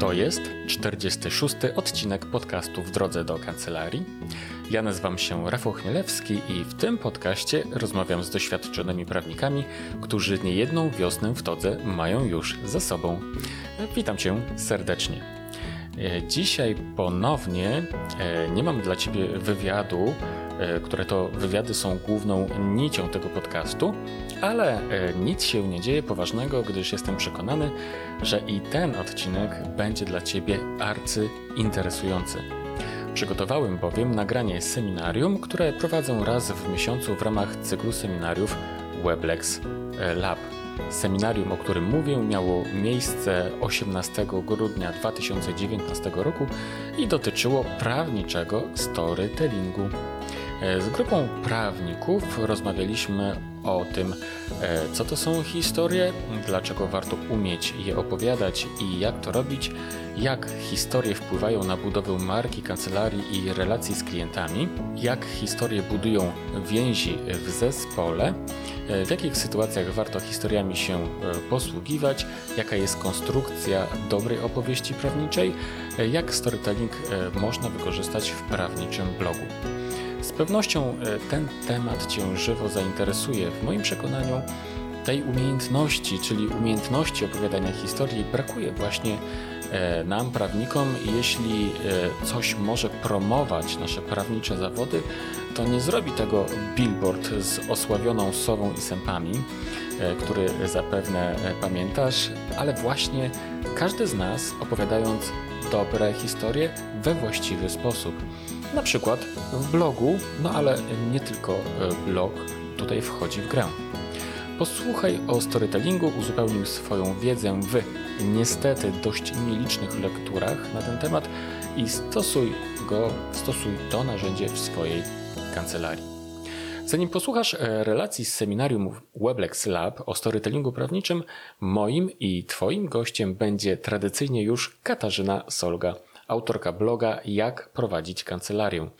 To jest 46. odcinek podcastu W drodze do kancelarii. Ja nazywam się Rafał Chmielewski i w tym podcaście rozmawiam z doświadczonymi prawnikami, którzy niejedną wiosnę w todze mają już za sobą. Witam Cię serdecznie. E, dzisiaj ponownie e, nie mam dla Ciebie wywiadu, które to wywiady są główną nicią tego podcastu, ale nic się nie dzieje poważnego, gdyż jestem przekonany, że i ten odcinek będzie dla Ciebie arcy interesujący. Przygotowałem bowiem nagranie seminarium, które prowadzę raz w miesiącu w ramach cyklu seminariów Weblex Lab. Seminarium, o którym mówię, miało miejsce 18 grudnia 2019 roku i dotyczyło prawniczego storytellingu. Z grupą prawników rozmawialiśmy o tym, e, co to są historie, dlaczego warto umieć je opowiadać i jak to robić, jak historie wpływają na budowę marki, kancelarii i relacji z klientami, jak historie budują więzi w zespole, e, w jakich sytuacjach warto historiami się e, posługiwać, jaka jest konstrukcja dobrej opowieści prawniczej, jak storytelling można wykorzystać w prawniczym blogu. Z pewnością e, ten temat Cię żywo zainteresuje. W moim przekonaniu tej umiejętności, czyli umiejętności opowiadania historii, brakuje właśnie e, nam, prawnikom. Jeśli e, coś może promować nasze prawnicze zawody, to nie zrobi tego billboard z osławioną sową i sępami, który zapewne pamiętasz, ale właśnie każdy z nas opowiadając dobre historie we właściwy sposób. Na przykład w blogu, no ale nie tylko e, blog tutaj wchodzi w grę. Posłuchaj o storytellingu, uzupełnij swoją wiedzę w niestety dość nielicznych lekturach na ten temat i stosuj go, stosuj to narzędzie w swojej kancelarii. Zanim posłuchasz e, relacji z seminarium Weblex Lab o storytellingu prawniczym, moim i Twoim gościem będzie tradycyjnie już Katarzyna Solga autorka bloga Jak prowadzić kancelarię.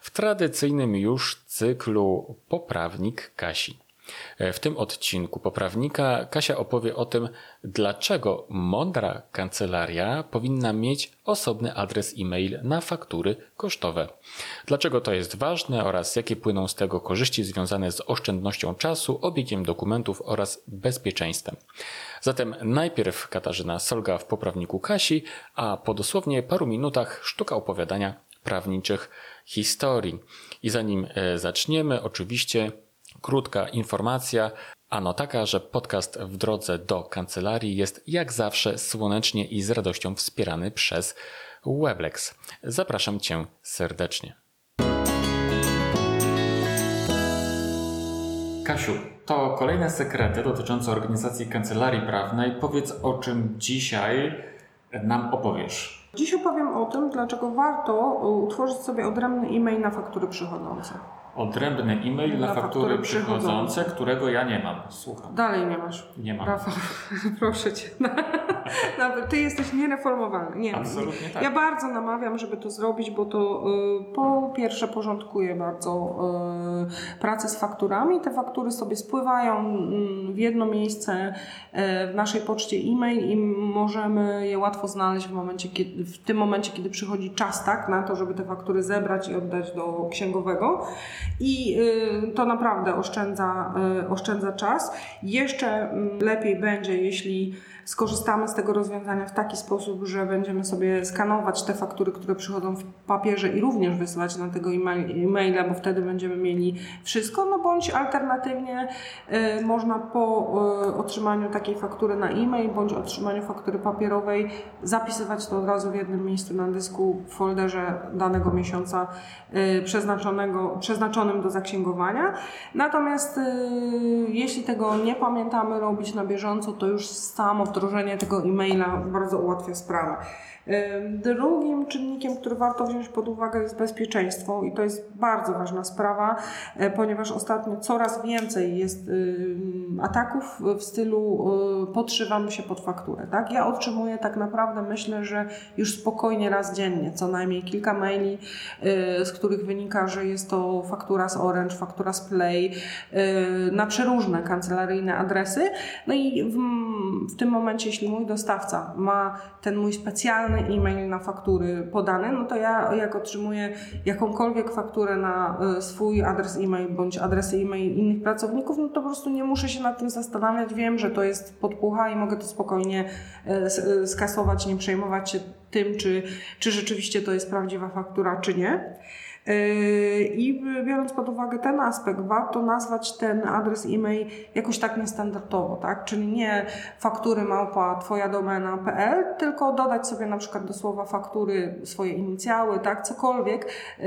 W tradycyjnym już cyklu Poprawnik Kasi. W tym odcinku poprawnika Kasia opowie o tym, dlaczego mądra kancelaria powinna mieć osobny adres e-mail na faktury kosztowe. Dlaczego to jest ważne oraz jakie płyną z tego korzyści związane z oszczędnością czasu, obiegiem dokumentów oraz bezpieczeństwem. Zatem najpierw Katarzyna Solga w poprawniku Kasi, a po dosłownie paru minutach sztuka opowiadania prawniczych historii. I zanim e, zaczniemy, oczywiście Krótka informacja, ano taka, że podcast w drodze do kancelarii jest jak zawsze słonecznie i z radością wspierany przez Weblex. Zapraszam Cię serdecznie. Kasiu, to kolejne sekrety dotyczące organizacji kancelarii prawnej. Powiedz o czym dzisiaj nam opowiesz. Dziś opowiem o tym, dlaczego warto utworzyć sobie odrębny e-mail na faktury przychodzące odrębny e-mail na, na faktury, przychodzące, którego ja nie mam. Słucham. Dalej nie masz. Nie mam. Rafał, proszę cię. Nawet ty jesteś niereformowalny. Nie, Absolutnie tak. Ja bardzo namawiam, żeby to zrobić, bo to y, po pierwsze porządkuje bardzo y, pracę z fakturami. Te faktury sobie spływają y, w jedno miejsce y, w naszej poczcie e-mail i możemy je łatwo znaleźć w, momencie, kiedy, w tym momencie, kiedy przychodzi czas tak, na to, żeby te faktury zebrać i oddać do księgowego i y, to naprawdę oszczędza, y, oszczędza czas. Jeszcze mm, lepiej będzie, jeśli skorzystamy z tego rozwiązania w taki sposób, że będziemy sobie skanować te faktury, które przychodzą w papierze i również wysyłać na tego e-maila, bo wtedy będziemy mieli wszystko, no bądź alternatywnie y, można po otrzymaniu takiej faktury na e-mail bądź otrzymaniu faktury papierowej zapisywać to od razu w jednym miejscu na dysku w folderze danego miesiąca y, przeznaczonego, przeznaczonym do zaksięgowania. Natomiast jeśli tego nie pamiętamy robić na bieżąco, to już samo wdrożenie tego e-maila bardzo ułatwia sprawę. Drugim czynnikiem, który warto wziąć pod uwagę jest bezpieczeństwo i to jest bardzo ważna sprawa, e, ponieważ ostatnio coraz więcej jest ataków w stylu e, podszywamy się pod fakturę. Tak? Ja otrzymuję tak naprawdę myślę, że już spokojnie raz dziennie, co najmniej kilka maili, e, z których wynika, że jest to faktura z Orange, faktura z Play, na przeróżne kancelaryjne adresy. No i w, w tym momencie momencie, jeśli mój dostawca ma ten mój specjalny e-mail na faktury podany, no to ja jak otrzymuję jakąkolwiek fakturę na y, swój adres e-mail bądź adresy e-mail innych pracowników, no to po prostu nie muszę się nad tym zastanawiać. Wiem, że to jest podpucha i mogę to spokojnie y, skasować, nie przejmować się tym, czy, czy rzeczywiście to jest prawdziwa faktura, czy nie. Yy, I biorąc pod uwagę ten aspekt, warto nazwać ten adres e-mail jakoś tak niestandardowo, tak? Czyli nie faktury małpa twoja domena.pl, tylko dodać sobie na przykład do słowa faktury swoje inicjały, tak? Cokolwiek, yy,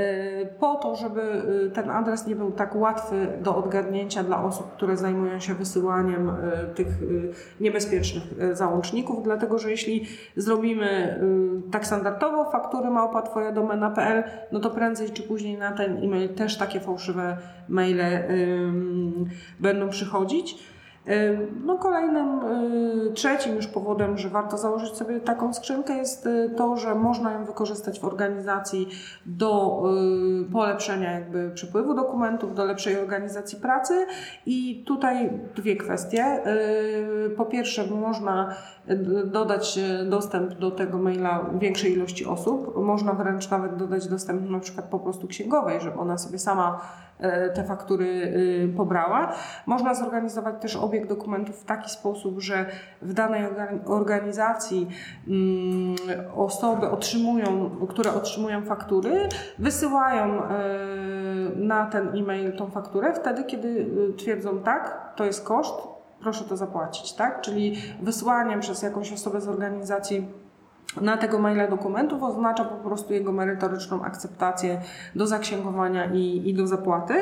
po to, żeby yy, ten adres nie był tak łatwy do odgadnięcia dla osób, które zajmują się wysyłaniem tych niebezpiecznych załączników, dlatego że jeśli zrobimy tak standardowo faktury małpa twoja domena.pl, no to prędzej czy później na ten e-mail też takie fałszywe maile będą przychodzić. No kolejnym, y, trzecim już powodem, że warto założyć sobie taką skrzynkę jest y, to, że można ją wykorzystać w organizacji do y, polepszenia jakby przepływu dokumentów, do lepszej organizacji pracy i tutaj dwie kwestie. Po pierwsze można dodać dostęp do tego maila większej ilości osób, można wręcz nawet dodać dostęp na przykład po prostu księgowej, żeby ona sobie sama te faktury y, pobrała. Można zorganizować też obieg dokumentów w taki sposób, że w danej organizacji mm, osoby otrzymują, które otrzymują faktury, wysyłają e, na ten e-mail tą fakturę wtedy, kiedy y, twierdzą tak, to jest koszt, proszę to zapłacić, tak? Czyli wysłaniem przez jakąś osobę z organizacji na tego maila dokumentów oznacza po prostu jego merytoryczną akceptację do zaksięgowania i, i do zapłaty.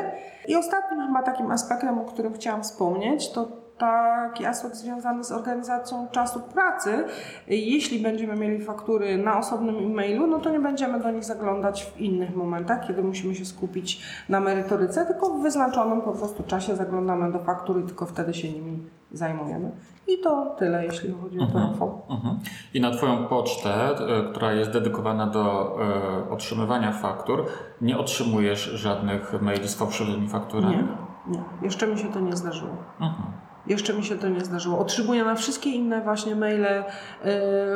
I ostatnim chyba takim aspektem, o którym chciałam wspomnieć, to taki aspekt związany z organizacją czasu pracy. Jeśli będziemy mieli faktury na osobnym e-mailu, no to nie będziemy do nich zaglądać w innych momentach, kiedy musimy się skupić na merytoryce, tylko w wyznaczonym po prostu czasie zaglądamy do faktur i tylko wtedy się nimi zajmujemy. I to tyle, jeśli chodzi o mhm, telefon. Mhm. I na Twoją pocztę, e, która jest dedykowana do e, otrzymywania faktur, nie otrzymujesz żadnych maili z fałszywymi fakturami? Nie, nie. Jeszcze mi się to nie zdarzyło. Mhm. Jeszcze mi się to nie zdarzyło. Otrzymuję na wszystkie inne właśnie maile y,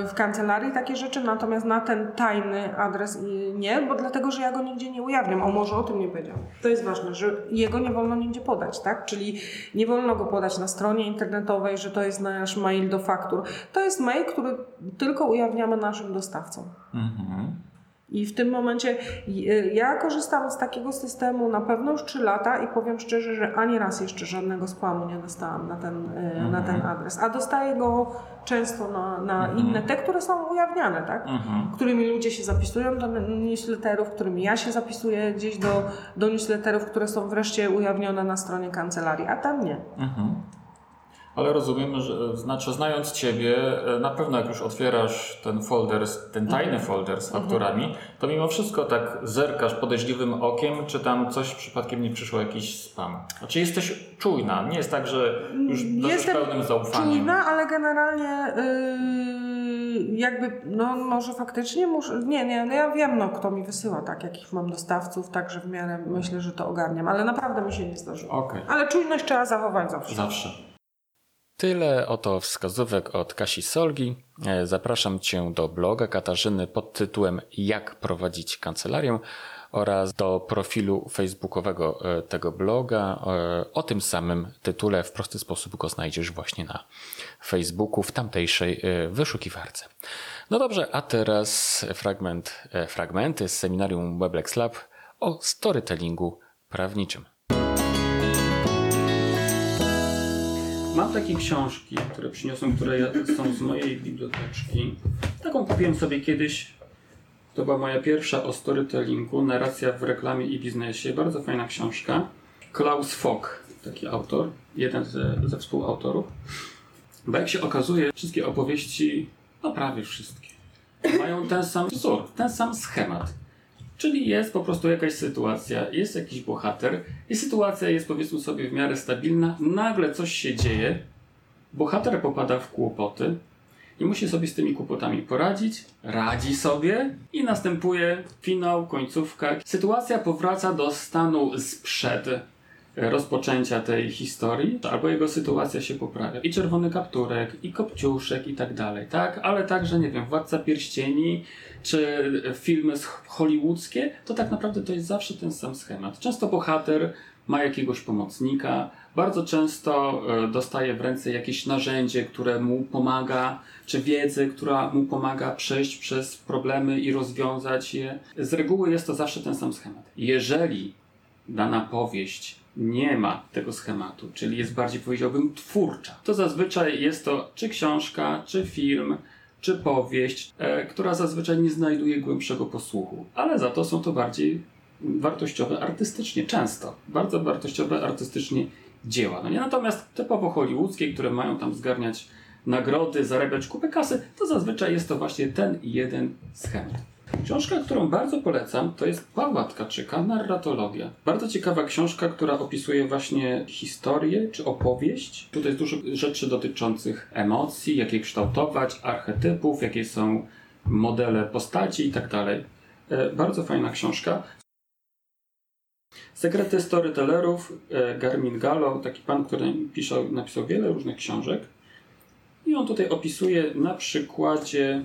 w kancelarii takie rzeczy, natomiast na ten tajny adres nie, bo dlatego, że ja go nigdzie nie ujawniam. O, może o tym nie powiedział. To jest ważne, że jego nie wolno nigdzie podać, tak? Czyli nie wolno go podać na stronie internetowej, że to jest nasz mail do faktur. To jest mail, który tylko ujawniamy naszym dostawcom. Mhm. I w tym momencie ja korzystam z takiego systemu na pewno już 3 lata i powiem szczerze, że ani raz jeszcze żadnego spamu nie dostałam na ten, mhm. na ten mhm. adres. A dostaję go często na, na mhm. inne, te, które są ujawniane, tak? Mhm. Którymi ludzie się zapisują do newsletterów, którymi ja się zapisuję gdzieś do, do newsletterów, które są wreszcie ujawnione na stronie kancelarii, a tam nie. Mhm. Ale rozumiem, że znaczy znając Ciebie, e, na pewno jak już otwierasz ten folder, ten tajny mhm. folder z fakturami, to mimo wszystko tak zerkasz podejrzliwym okiem, czy tam coś przypadkiem nie przyszło jakiś spam. Znaczy jesteś czujna, nie jest tak, że już dość pełnym zaufaniem. czujna, ale generalnie yy, jakby, no może faktycznie muszę, nie, nie, no ja wiem, no kto mi wysyła, tak, jakich mam dostawców, także w miarę myślę, że to ogarniam, ale naprawdę mi się nie zdarzyło. Okay. Ale czujność trzeba zachować zawsze. Zawsze. Tyle oto wskazówek od Kasi Solgi. E, zapraszam Cię do bloga Katarzyny pod tytułem Jak prowadzić kancelarię oraz do profilu facebookowego e, tego bloga. E, o tym samym tytule w prosty sposób go znajdziesz właśnie na Facebooku w tamtejszej wyszukiwarce. No dobrze, a teraz fragment, fragmenty z seminarium Weblex Lab o storytellingu prawniczym. Mam takie książki, które przyniosłem, które są z mojej biblioteczki. Taką kupiłem sobie kiedyś. To była moja pierwsza o storytellingu, narracja w reklamie i biznesie. Bardzo fajna książka. Klaus Fock, taki autor, jeden ze, ze współautorów. Bo jak się okazuje, wszystkie opowieści, no prawie wszystkie, mają ten sam wzór, ten sam schemat. Czyli jest po prostu jakaś sytuacja, jest jakiś bohater i sytuacja jest powiedzmy sobie w miarę stabilna, nagle coś się dzieje, bohater popada w kłopoty i musi sobie z tymi kłopotami poradzić, radzi sobie i następuje finał, końcówka. Sytuacja powraca do stanu sprzed rozpoczęcia tej historii, albo jego sytuacja się poprawia. I czerwony kapturek, i kopciuszek, i tak dalej, tak? Ale także, nie wiem, Władca Pierścieni, czy filmy hollywoodzkie, to tak naprawdę to jest zawsze ten sam schemat. Często bohater ma jakiegoś pomocnika, bardzo często e, dostaje w ręce jakieś narzędzie, które mu pomaga, czy wiedzę, która mu pomaga przejść przez problemy i rozwiązać je. Z reguły jest to zawsze ten sam schemat. Jeżeli dana powieść nie ma tego schematu, czyli jest bardziej powiedziałbym twórcza, to zazwyczaj jest to czy książka, czy film, czy powieść, e, która zazwyczaj nie znajduje głębszego posłuchu, ale za to są to bardziej wartościowe artystycznie, często. Bardzo wartościowe artystycznie dzieła. No nie? Natomiast typowo hollywoodzkie, które mają tam zgarniać nagrody, zarabiać kupę kasy, to zazwyczaj jest to właśnie ten jeden schemat. Książka, którą bardzo polecam, to jest Pawła Tkaczyka, Narratologia. Bardzo ciekawa książka, która opisuje właśnie historię czy opowieść. Tutaj jest dużo rzeczy dotyczących emocji, jak je kształtować, archetypów, jakie są modele postaci i tak dalej. E, bardzo fajna książka. Sekrety storytellerów, e, Garmin Gallo, taki pan, który pisał, napisał wiele różnych książek. I on tutaj opisuje na przykładzie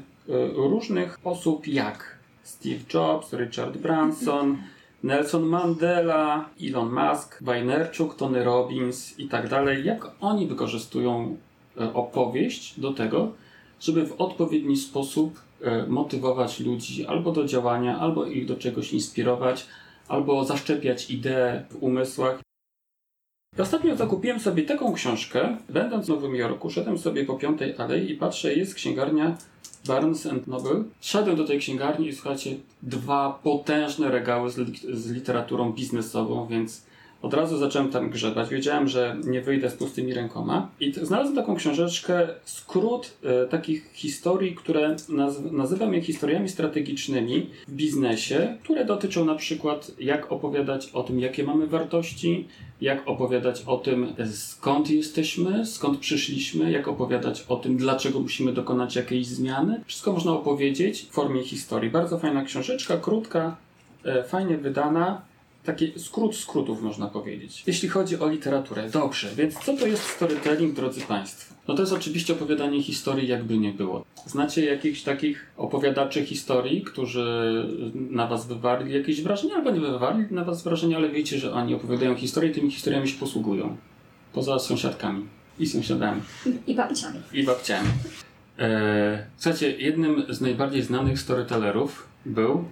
różnych osób jak Steve Jobs, Richard Branson, Nelson Mandela, Elon Musk, Wajnerczuk, Tony Robbins i tak dalej, jak oni wykorzystują e, opowieść do tego, żeby w odpowiedni sposób motywować ludzi albo do działania, albo ich do czegoś inspirować, albo zaszczepiać idee w umysłach. Ostatnio zakupiłem sobie taką książkę. Będąc w Nowym Jorku, szedłem sobie po Piątej Alei i patrzę, jest księgarnia Barnes Noble. Szedłem do tej księgarni i słuchajcie, dwa potężne regały z, li z literaturą biznesową, więc od razu zacząłem tam grzebać. Wiedziałem, że nie wyjdę z pustymi rękoma. I znalazłem taką książeczkę, skrót e, takich historii, które naz nazywam je historiami strategicznymi w biznesie, które dotyczą na przykład jak opowiadać o tym, jakie mamy wartości, jak opowiadać o tym, skąd jesteśmy, skąd przyszliśmy, jak opowiadać o tym, dlaczego musimy dokonać jakiejś zmiany. Wszystko można opowiedzieć w formie historii. Bardzo fajna książeczka, krótka, e, fajnie wydana taki skrót skrótów można powiedzieć. Jeśli chodzi o literaturę. Dobrze, więc co to jest storytelling, drodzy Państwo? No to jest oczywiście opowiadanie historii, jakby nie było. Znacie jakichś takich opowiadaczy historii, którzy na Was wywarli jakieś wrażenie, albo nie wywarli na Was wrażenia, ale wiecie, że oni opowiadają historię i tymi historiami się posługują. Poza sąsiadkami i sąsiadami. I babciami. I babciami. Eee, słuchajcie, jednym z najbardziej znanych storytellerów był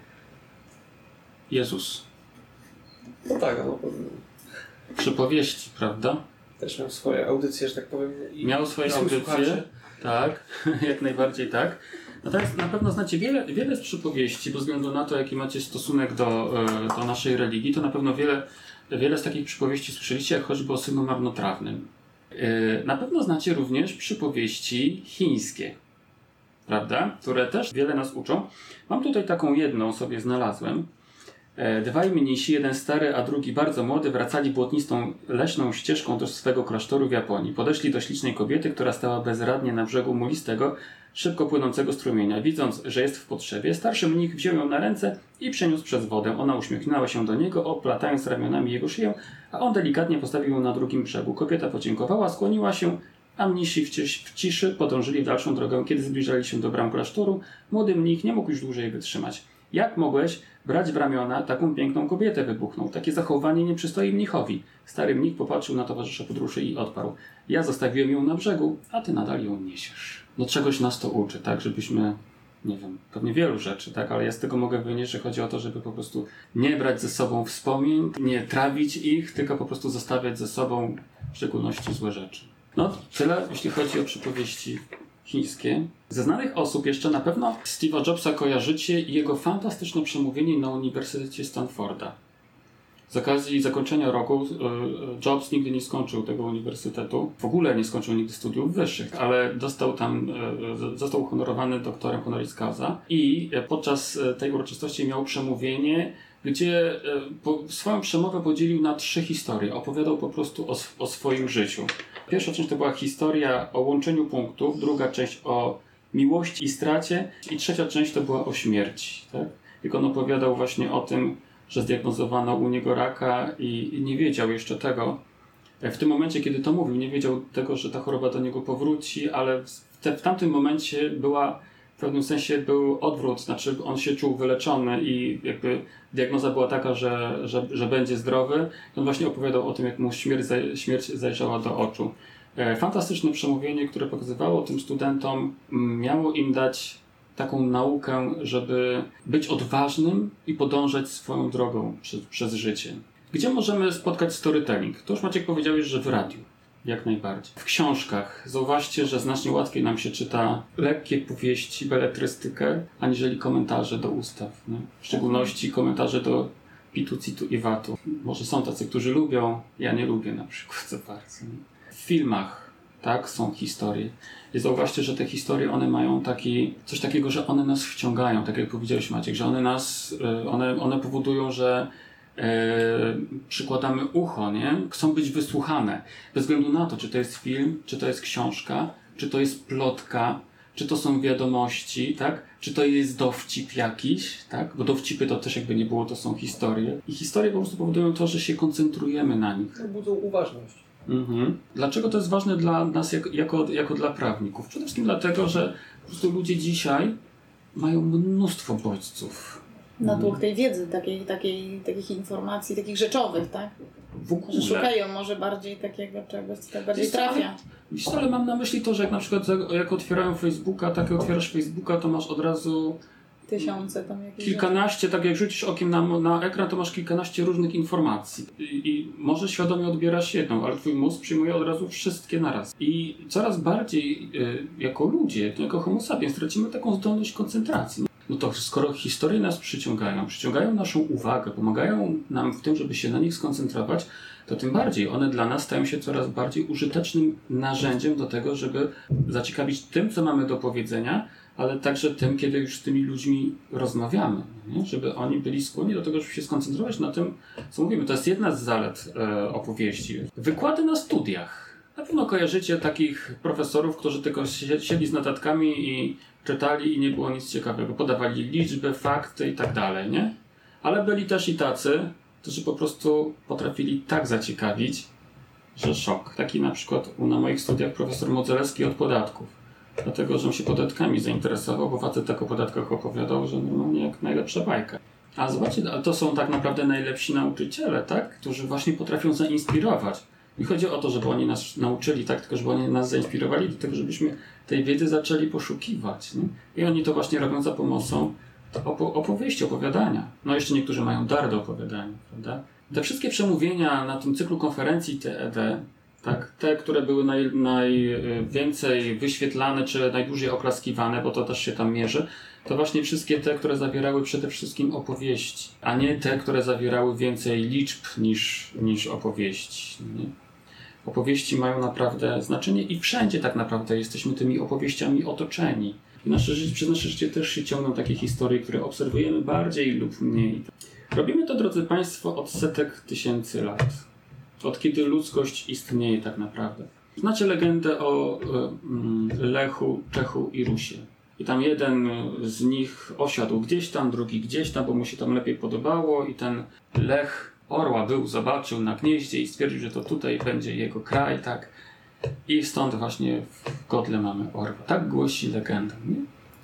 Jezus. No tak, no. Przypowieści, prawda? Też miał swoje audycje, że tak powiem. Miał swoje audycje. Słuchaczy. Tak, jak najbardziej tak. Natomiast na pewno znacie wiele, wiele z przypowieści, bez względu na to, jaki macie stosunek do, e, do naszej religii, to na pewno wiele, wiele z takich przypowieści słyszeliście, jak choćby o synu marnotrawnym. E, na pewno znacie również przypowieści chińskie, prawda? Które też wiele nas uczą. Mam tutaj taką jedną, sobie znalazłem. E, dwaj mnisi, jeden stary, a drugi bardzo młody, wracali błotnistą, leśną ścieżką do swego klasztoru w Japonii. Podeszli do ślicznej kobiety, która stała bezradnie na brzegu mulistego, szybko płynącego strumienia. Widząc, że jest w potrzebie, starszy mnich wziął ją na ręce i przeniósł przez wodę. Ona uśmiechnęła się do niego, oplatając ramionami jego szyję, a on delikatnie postawił ją na drugim brzegu. Kobieta podziękowała, skłoniła się, a mnisi w, w ciszy podążyli w dalszą drogę. Kiedy zbliżali się do bram klasztoru, młody mnich nie mógł już dłużej wytrzymać. Jak mogłeś brać w ramiona taką piękną kobietę? wybuchnął. Takie zachowanie nie przystoi mnichowi. Stary mnich popatrzył na towarzysza podróży i odparł. Ja zostawiłem ją na brzegu, a ty nadal ją niesiesz. No czegoś nas to uczy, tak? Żebyśmy, nie wiem, pewnie wielu rzeczy, tak? Ale ja z tego mogę wynieść, że chodzi o to, żeby po prostu nie brać ze sobą wspomnień, nie trawić ich, tylko po prostu zostawiać ze sobą w szczególności złe rzeczy. No, tyle, jeśli chodzi o przypowieści chińskie. Ze znanych osób jeszcze na pewno Steve'a Jobsa kojarzycie i jego fantastyczne przemówienie na Uniwersytecie Stanforda. Z okazji zakończenia roku e, Jobs nigdy nie skończył tego uniwersytetu. W ogóle nie skończył nigdy studiów wyższych, ale dostał tam, e, został uhonorowany doktorem honoris causa i podczas tej uroczystości miał przemówienie, gdzie swoją przemowę podzielił na trzy historie. Opowiadał po prostu o, o swoim życiu. Pierwsza część to była historia o łączeniu punktów, druga część o miłości i stracie i trzecia część to była o śmierci. Tak? Jak on opowiadał właśnie o tym, że zdiagnozowano u niego raka i, nie wiedział jeszcze tego. W tym momencie, kiedy to mówił, nie wiedział tego, że ta choroba do niego powróci, ale w, te, w tamtym momencie była w pewnym sensie był odwrót, znaczy on się czuł wyleczony i jakby diagnoza była taka, że, że, że będzie zdrowy. On właśnie opowiadał o tym, jak mu śmierć, śmierć zajrzała do oczu. E, fantastyczne przemówienie, które pokazywało tym studentom, miało im dać taką naukę, żeby być odważnym i podążać swoją drogą przez, przez życie. Gdzie możemy spotkać storytelling? To już Maciek powiedziałeś, że w radiu. Jak najbardziej. W książkach zauważcie, że znacznie łatwiej nam się czyta lekkie powieści, beletrystykę, aniżeli komentarze do ustaw. Nie? W szczególności komentarze do Pitu, Citu i Watu. Może są tacy, którzy lubią, ja nie lubię na przykład za bardzo. Nie? W filmach, tak, są historie. I zauważcie, że te historie, one mają taki, coś takiego, że one nas wciągają, tak jak powiedziałeś Maciek, że one nas, y, one, one powodują, że e, przykładamy ucho, nie? Chcą być wysłuchane. Bez względu na to, czy to jest film, czy to jest książka, czy to jest plotka, czy to są wiadomości, tak? Czy to jest dowcip jakiś, tak? Bo dowcipy to też jakby nie było, to są historie. I historie po prostu powodują to, że się koncentrujemy na nich. No, budzą uważność. Mhm. Dlaczego to jest ważne dla nas jako, jako, jako dla prawników? Przede wszystkim dlatego, że po prostu ludzie dzisiaj mają mnóstwo bodźców. Natłok tej wiedzy, takiej, takiej, takich informacji, takich rzeczowych, tak? W ogóle. Że szukają może bardziej takiego czegoś, co tak bardziej Wiesz trafia. Wiesz co, ale mam na myśli to, że jak na przykład jak otwierają Facebooka, tak jak otwierasz Facebooka, to masz od razu Tysiące tam jakieś. kilkanaście, tak jak rzucisz okiem na, na ekran, to masz kilkanaście różnych informacji. I, I może świadomie odbierasz jedną, ale twój mózg przyjmuje od razu wszystkie naraz. I coraz bardziej y, jako ludzie, jako homo sapiens, tracimy taką zdolność koncentracji. No to skoro historie nas przyciągają, przyciągają naszą uwagę, pomagają nam w tym, żeby się na nich skoncentrować, to tym bardziej one dla nas stają się coraz bardziej użytecznym narzędziem do tego, żeby zaciekawić tym, co mamy do powiedzenia, ale także tym, kiedy już z tymi ludźmi rozmawiamy, nie? żeby oni byli skłonni do tego, żeby się skoncentrować na tym, co mówimy. To jest jedna z zalet e, opowieści. Wykłady na studiach. Na pewno kojarzycie takich profesorów, którzy tylko sie- siedli z notatkami i czytali i nie było nic ciekawego. Podawali liczby, fakty i tak dalej, nie? Ale byli też i tacy, którzy po prostu potrafili tak zaciekawić, że szok. Taki na przykład na moich studiach profesor Modzelewski od podatków. Dlatego, że on się podatkami zainteresował, bo facet tak o podatkach opowiadał, że normalnie jak najlepsza bajka. A zobaczcie, to są tak naprawdę najlepsi nauczyciele, tak? Którzy właśnie potrafią zainspirować. Nie chodzi o to, żeby oni nas nauczyli, tak? Tylko żeby oni nas zainspirowali do tego, żebyśmy tej wiedzy zaczęli poszukiwać. Nie? I oni to właśnie robią za pomocą opo- opowieści, opowiadania. No jeszcze niektórzy mają dar do opowiadania, prawda? Te wszystkie przemówienia na tym cyklu konferencji TED, tak, te, które były naj, najwięcej wyświetlane czy najdłużej oklaskiwane, bo to też się tam mierzy, to właśnie wszystkie te, które zawierały przede wszystkim opowieści, a nie te, które zawierały więcej liczb niż, niż opowieści. Nie? Opowieści mają naprawdę znaczenie i wszędzie tak naprawdę jesteśmy tymi opowieściami otoczeni. I nasze życie, przez nasze życie też się ciągną takie historie, które obserwujemy bardziej lub mniej. Robimy to, drodzy Państwo, od setek tysięcy lat. Od kiedy ludzkość istnieje tak naprawdę. Znacie legendę o mm, Lechu, Czechu i Rusie. I tam jeden z nich osiadł gdzieś tam, drugi gdzieś tam, bo mu się tam lepiej podobało i ten Lech orła był, zobaczył na gnieździe i stwierdził, że to tutaj będzie jego kraj, tak. I stąd właśnie w godle mamy orła. Tak głosi legenda, nie?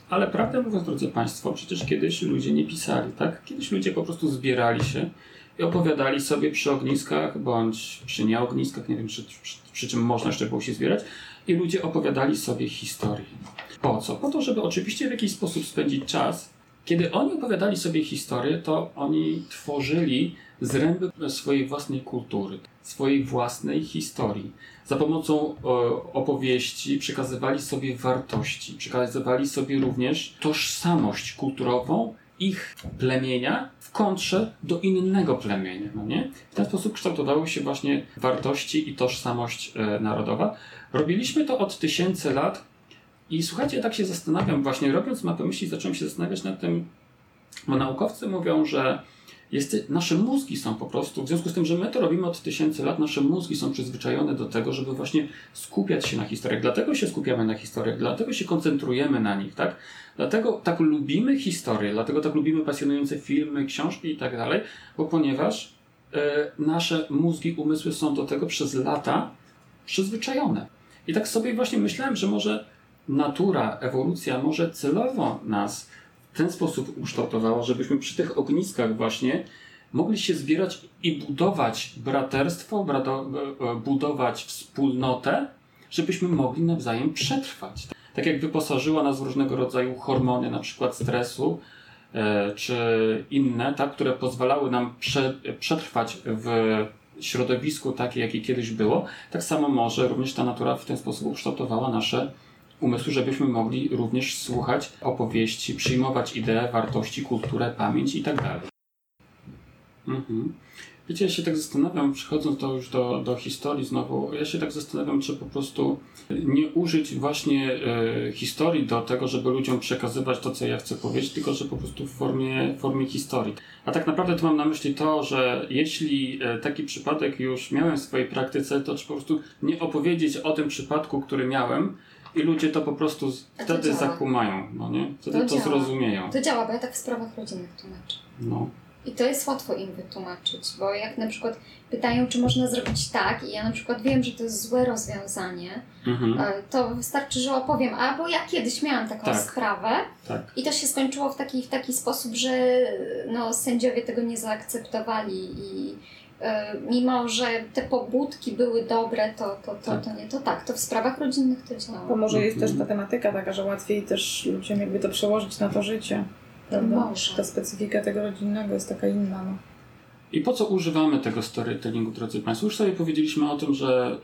Ale prawdę mówiąc, drodzy Państwo, przecież kiedyś ludzie nie pisali, tak? Kiedyś ludzie po prostu zbierali się i opowiadali sobie przy ogniskach, bądź przy nieogniskach, nie wiem, przy, przy, przy czym można jeszcze było się zbierać, i ludzie opowiadali sobie historie. Po co? Po to, żeby oczywiście w jakiś sposób spędzić czas. Kiedy oni opowiadali sobie historię, to oni tworzyli zręby swojej własnej kultury, swojej własnej historii. Za pomocą e, opowieści przekazywali sobie wartości, przekazywali sobie również tożsamość kulturową ich plemienia w kontrze do innego plemienia. No nie? W ten sposób kształtowały się właśnie wartości i tożsamość e, narodowa. Robiliśmy to od tysięcy lat i słuchajcie, tak się zastanawiam, właśnie robiąc mapę myśli, zacząłem się zastanawiać nad tym, bo naukowcy mówią, że jest, nasze mózgi są po prostu, w związku z tym, że my to robimy od tysięcy lat, nasze mózgi są przyzwyczajone do tego, żeby właśnie skupiać się na historiach. Dlatego się skupiamy na historiach, dlatego się koncentrujemy na nich, tak? Dlatego tak lubimy historię, dlatego tak lubimy pasjonujące filmy, książki i tak dalej, bo ponieważ e, nasze mózgi, umysły są do tego przez lata przyzwyczajone. I tak sobie właśnie myślałem, że może natura, ewolucja może celowo nas w ten sposób ukształtowała, żebyśmy przy tych ogniskach właśnie mogli się zbierać i budować braterstwo, brato, e, budować wspólnotę, żebyśmy mogli nawzajem przetrwać. Tak jak wyposażyła nas w różnego rodzaju hormony, na przykład stresu, e, czy inne, tak, które pozwalały nam prze, przetrwać w środowisku takie, jakie kiedyś było, tak samo może również ta natura w ten sposób ukształtowała nasze umysły, żebyśmy mogli również słuchać opowieści, przyjmować idee, wartości, kulturę, pamięć i tak. Mhm. Wiecie, ja się tak zastanawiam, przechodząc to już do, do historii znowu, ja się tak zastanawiam, czy po prostu nie użyć właśnie e, historii do tego, żeby ludziom przekazywać to, co ja chcę powiedzieć, tylko że po prostu w formie, formie historii. A tak naprawdę to mam na myśli to, że jeśli e, taki przypadek już miałem w swojej praktyce, to czy po prostu nie opowiedzieć o tym przypadku, który miałem, i ludzie to po prostu A wtedy zakumają, no nie? Wtedy to, To zrozumieją. To działa, bo ja tak w sprawach rodzinnych tłumaczę. No. I to jest łatwo im wytłumaczyć, bo jak na przykład pytają, czy można zrobić tak, i ja na przykład wiem, że to jest złe rozwiązanie, Mhm. e, to wystarczy, że opowiem, albo ja kiedyś miałam taką Tak. sprawę Tak. i to się skończyło w taki, w taki sposób, że no, sędziowie tego nie zaakceptowali i mimo, że te pobudki były dobre, to, to, to, Tak. to nie, to tak, to w sprawach rodzinnych to działa. Bo może jest też Mhm. ta tematyka taka, że łatwiej też ludziom jakby to przełożyć na to życie. Prawda? Może. Ta specyfika tego rodzinnego jest taka inna. No. I po co używamy tego storytellingu, drodzy Państwo? Już sobie powiedzieliśmy o tym, że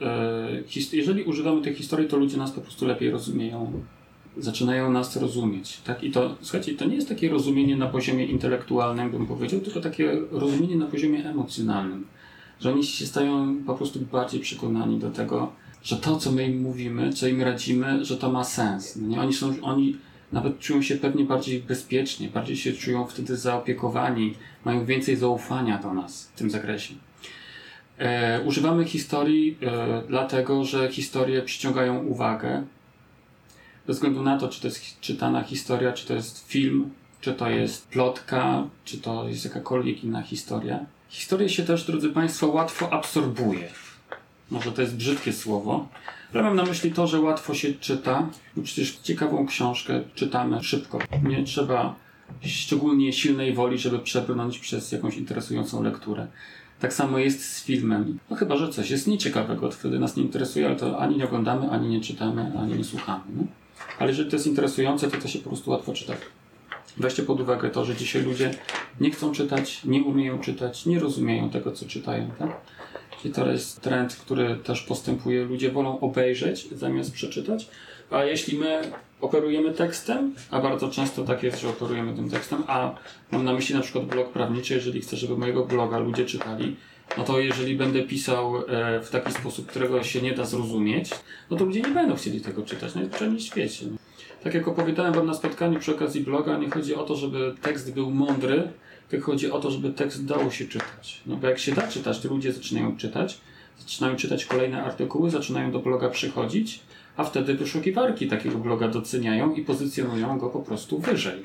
e, jeżeli używamy tej historii, to ludzie nas po prostu lepiej rozumieją. Zaczynają nas rozumieć. Tak? I to, słuchajcie, to nie jest takie rozumienie na poziomie intelektualnym, bym powiedział, tylko takie rozumienie na poziomie emocjonalnym. Że oni się stają po prostu bardziej przekonani do tego, że to, co my im mówimy, co im radzimy, że to ma sens. No Nie? Oni są, oni nawet czują się pewnie bardziej bezpiecznie, bardziej się czują wtedy zaopiekowani, mają więcej zaufania do nas w tym zakresie. E, używamy historii e, dlatego, że historie przyciągają uwagę. Bez względu na to, czy to jest czytana historia, czy to jest film, czy to jest plotka, czy to jest jakakolwiek inna historia. Historię się też, drodzy Państwo, łatwo absorbuje. Może to jest brzydkie słowo, ale mam na myśli to, że łatwo się czyta. No przecież ciekawą książkę czytamy szybko. Nie trzeba szczególnie silnej woli, żeby przebrnąć przez jakąś interesującą lekturę. Tak samo jest z filmem. No chyba, że coś jest nieciekawego, wtedy nas nie interesuje, ale to ani nie oglądamy, ani nie czytamy, ani nie słuchamy. No? Ale jeżeli to jest interesujące, to to się po prostu łatwo czyta. Weźcie pod uwagę to, że dzisiaj ludzie nie chcą czytać, nie umieją czytać, nie rozumieją tego, co czytają. Tak? I to jest trend, który też postępuje. Ludzie wolą obejrzeć zamiast przeczytać. A jeśli my operujemy tekstem, a bardzo często tak jest, że operujemy tym tekstem, a mam na myśli na przykład blog prawniczy, jeżeli chcę, żeby mojego bloga ludzie czytali, no to jeżeli będę pisał e, w taki sposób, którego się nie da zrozumieć, no to ludzie nie będą chcieli tego czytać, najzwyczajniej w świecie. Tak jak opowiadałem Wam na spotkaniu przy okazji bloga, nie chodzi o to, żeby tekst był mądry, tylko chodzi o to, żeby tekst dało się czytać. No bo jak się da czytać, to ludzie zaczynają czytać, zaczynają czytać kolejne artykuły, zaczynają do bloga przychodzić, a wtedy wyszukiwarki takiego bloga doceniają i pozycjonują go po prostu wyżej.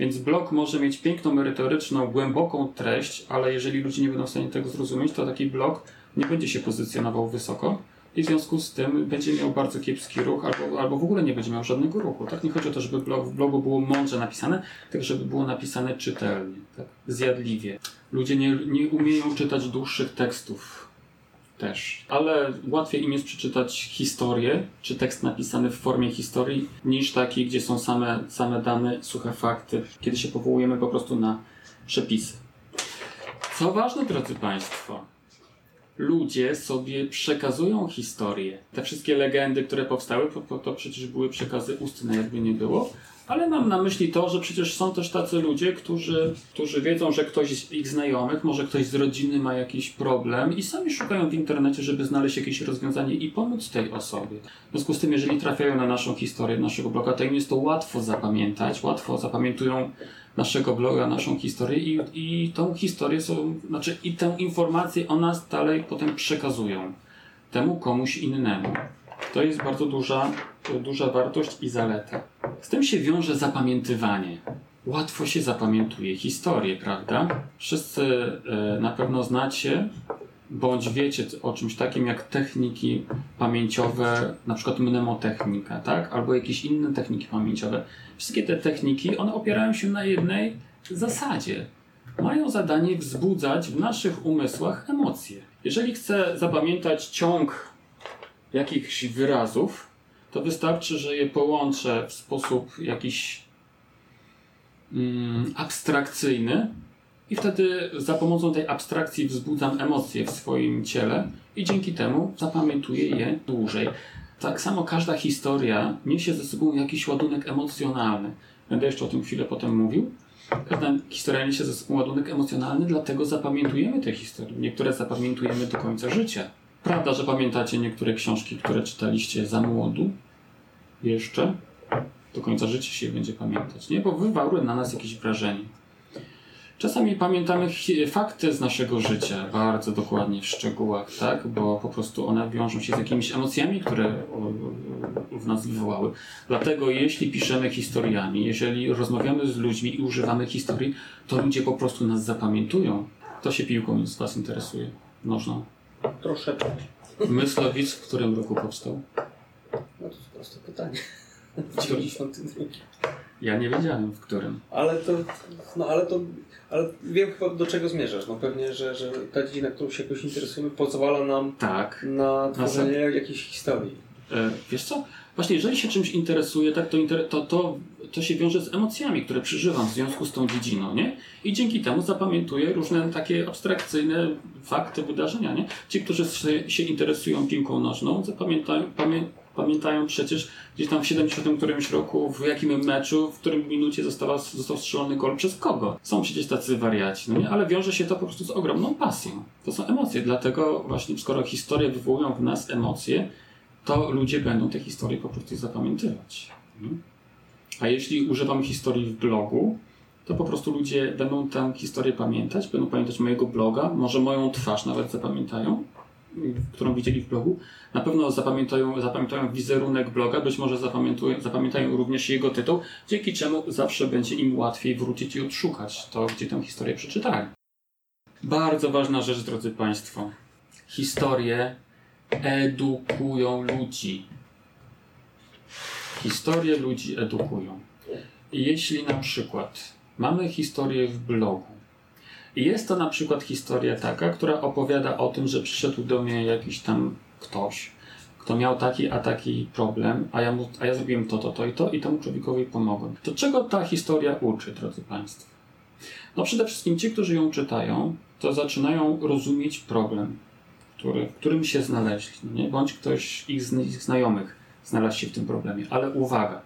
Więc blog może mieć piękną, merytoryczną, głęboką treść, ale jeżeli ludzie nie będą w stanie tego zrozumieć, to taki blog nie będzie się pozycjonował wysoko i w związku z tym będzie miał bardzo kiepski ruch albo, albo w ogóle nie będzie miał żadnego ruchu. Tak? Nie chodzi o to, żeby blog, w blogu było mądrze napisane, tylko żeby było napisane czytelnie, tak? zjadliwie. Ludzie nie, nie umieją czytać dłuższych tekstów też. Ale łatwiej im jest przeczytać historię, czy tekst napisany w formie historii, niż taki, gdzie są same, same dane, suche fakty, kiedy się powołujemy po prostu na przepisy. Co ważne, drodzy Państwo, ludzie sobie przekazują historię. Te wszystkie legendy, które powstały, to, to przecież były przekazy ustne, jakby nie było, Ale mam na myśli to, że przecież są też tacy ludzie, którzy, którzy wiedzą, że ktoś z ich znajomych, może ktoś z rodziny ma jakiś problem i sami szukają w internecie, żeby znaleźć jakieś rozwiązanie i pomóc tej osobie. W związku z tym, jeżeli trafiają na naszą historię, naszego bloga, to im jest to łatwo zapamiętać, łatwo zapamiętują naszego bloga, naszą historię i, i tą historię są, znaczy i tę informację o nas dalej potem przekazują temu komuś innemu. To jest bardzo duża, duża wartość i zaleta. Z tym się wiąże zapamiętywanie. Łatwo się zapamiętuje historię, prawda? Wszyscy e, na pewno znacie bądź wiecie o czymś takim jak techniki pamięciowe, na przykład mnemotechnika, tak? Albo jakieś inne techniki pamięciowe. Wszystkie te techniki, one opierają się na jednej zasadzie. Mają zadanie wzbudzać w naszych umysłach emocje. Jeżeli chcę zapamiętać ciąg jakichś wyrazów, to wystarczy, że je połączę w sposób jakiś mm, abstrakcyjny i wtedy za pomocą tej abstrakcji wzbudzam emocje w swoim ciele i dzięki temu zapamiętuję je dłużej. Tak samo każda historia niesie ze sobą jakiś ładunek emocjonalny. Będę jeszcze o tym chwilę potem mówił. Każda historia niesie ze sobą ładunek emocjonalny, dlatego zapamiętujemy te historie. Niektóre zapamiętujemy do końca życia. Prawda, że pamiętacie niektóre książki, które czytaliście za młodu? Jeszcze? Do końca życia się będzie pamiętać, nie? Bo wywarły na nas jakieś wrażenie. Czasami pamiętamy fakty z naszego życia bardzo dokładnie w szczegółach, tak? Bo po prostu one wiążą się z jakimiś emocjami, które w nas wywołały. Dlatego jeśli piszemy historiami, jeżeli rozmawiamy z ludźmi i używamy historii, to ludzie po prostu nas zapamiętują. Kto się piłką z Was interesuje? Nożną. Troszeczkę. Myslowic w którym roku powstał? No to jest proste pytanie. 92. Ja nie wiedziałem w którym. Ale to, no ale to, ale wiem chyba do czego zmierzasz. No pewnie, że, że ta dziedzina, którą się jakoś interesujemy, pozwala nam Tak. na tworzenie jakiejś historii. E, wiesz co? Właśnie, jeżeli się czymś interesuje, tak, to, to, to, to się wiąże z emocjami, które przeżywam w związku z tą dziedziną, nie? I dzięki temu zapamiętuję różne takie abstrakcyjne fakty, wydarzenia, nie? Ci, którzy się, interesują piłką nożną, zapamiętają, pamię, pamiętają przecież gdzieś tam w 70 którymś roku, w jakim meczu, w którym minucie została, został strzelony gol przez kogo. Są przecież tacy wariaci, no nie? Ale wiąże się to po prostu z ogromną pasją. To są emocje, dlatego właśnie skoro historie wywołują w nas emocje, to ludzie będą te historie po prostu zapamiętywać. A jeśli używam historii w blogu, to po prostu ludzie będą tę historię pamiętać, będą pamiętać mojego bloga, może moją twarz nawet zapamiętają, którą widzieli w blogu. Na pewno zapamiętają, zapamiętają wizerunek bloga, być może zapamiętują, zapamiętają również jego tytuł, dzięki czemu zawsze będzie im łatwiej wrócić i odszukać to, gdzie tę historię przeczytali. Bardzo ważna rzecz, drodzy Państwo. Historie edukują ludzi. Historie ludzi edukują. Jeśli na przykład mamy historię w blogu, jest to na przykład historia taka, która opowiada o tym, że przyszedł do mnie jakiś tam ktoś, kto miał taki a taki problem, a ja, mu, a ja zrobiłem to, to, to i to i temu człowiekowi pomogłem. To czego ta historia uczy, drodzy Państwo? No przede wszystkim ci, którzy ją czytają, to zaczynają rozumieć problem, który, w którym się znaleźli, nie? bądź ktoś ich z ich znajomych znalazł się w tym problemie. Ale uwaga,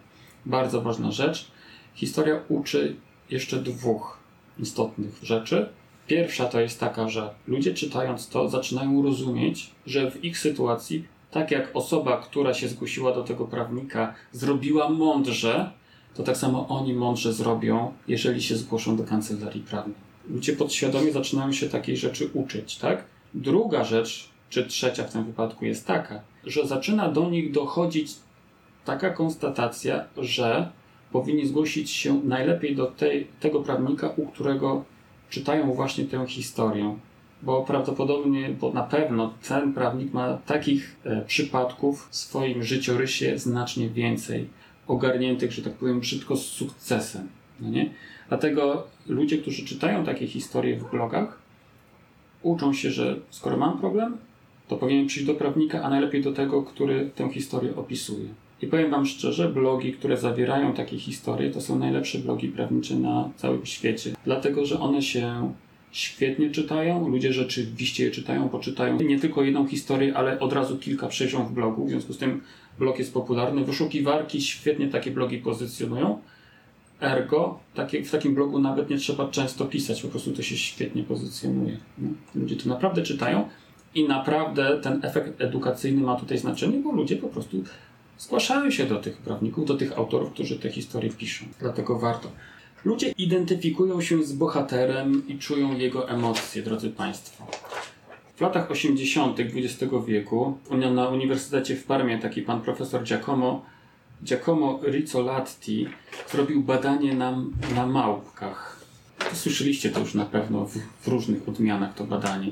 bardzo ważna rzecz, historia uczy jeszcze dwóch istotnych rzeczy. Pierwsza to jest taka, że ludzie czytając to zaczynają rozumieć, że w ich sytuacji, tak jak osoba, która się zgłosiła do tego prawnika, zrobiła mądrze, to tak samo oni mądrze zrobią, jeżeli się zgłoszą do kancelarii prawnej. Ludzie podświadomie zaczynają się takiej rzeczy uczyć, tak? Druga rzecz, czy trzecia w tym wypadku jest taka, że zaczyna do nich dochodzić taka konstatacja, że powinni zgłosić się najlepiej do tej, tego prawnika, u którego czytają właśnie tę historię. Bo prawdopodobnie, bo na pewno ten prawnik ma takich e, przypadków w swoim życiorysie znacznie więcej, ogarniętych, że tak powiem, brzydko z sukcesem. No nie? Dlatego ludzie, którzy czytają takie historie w blogach, uczą się, że skoro mam problem, to powinienem przyjść do prawnika, a najlepiej do tego, który tę historię opisuje. I powiem Wam szczerze, blogi, które zawierają takie historie, to są najlepsze blogi prawnicze na całym świecie. Dlatego, że one się świetnie czytają, ludzie rzeczywiście je czytają, poczytają nie tylko jedną historię, ale od razu kilka przejrzą w blogu, w związku z tym blog jest popularny. Wyszukiwarki świetnie takie blogi pozycjonują Ergo, takie, w takim blogu nawet nie trzeba często pisać, po prostu to się świetnie pozycjonuje. No. Ludzie to naprawdę czytają i naprawdę ten efekt edukacyjny ma tutaj znaczenie, bo ludzie po prostu zgłaszają się do tych prawników, do tych autorów, którzy te historie piszą. Dlatego warto. Ludzie identyfikują się z bohaterem i czują jego emocje, drodzy Państwo. W latach 80. XX wieku na Uniwersytecie w Parmie taki pan profesor Giacomo, Giacomo Rizzolatti zrobił badanie na, na małpkach. Słyszeliście to już na pewno w, w różnych odmianach to badanie.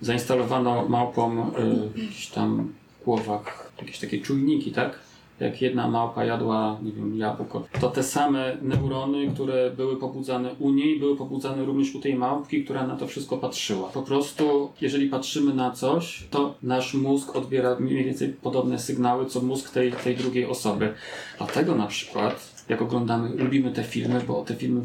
Zainstalowano małpom y, w jakichś tam głowach jakieś takie czujniki, tak? Jak jedna małpa jadła, nie wiem, jabłko, to te same neurony, które były pobudzane u niej, były pobudzane również u tej małpki, która na to wszystko patrzyła. Po prostu, jeżeli patrzymy na coś, to nasz mózg odbiera mniej więcej podobne sygnały, co mózg tej, tej drugiej osoby. Dlatego na przykład, jak oglądamy, lubimy te filmy, bo te filmy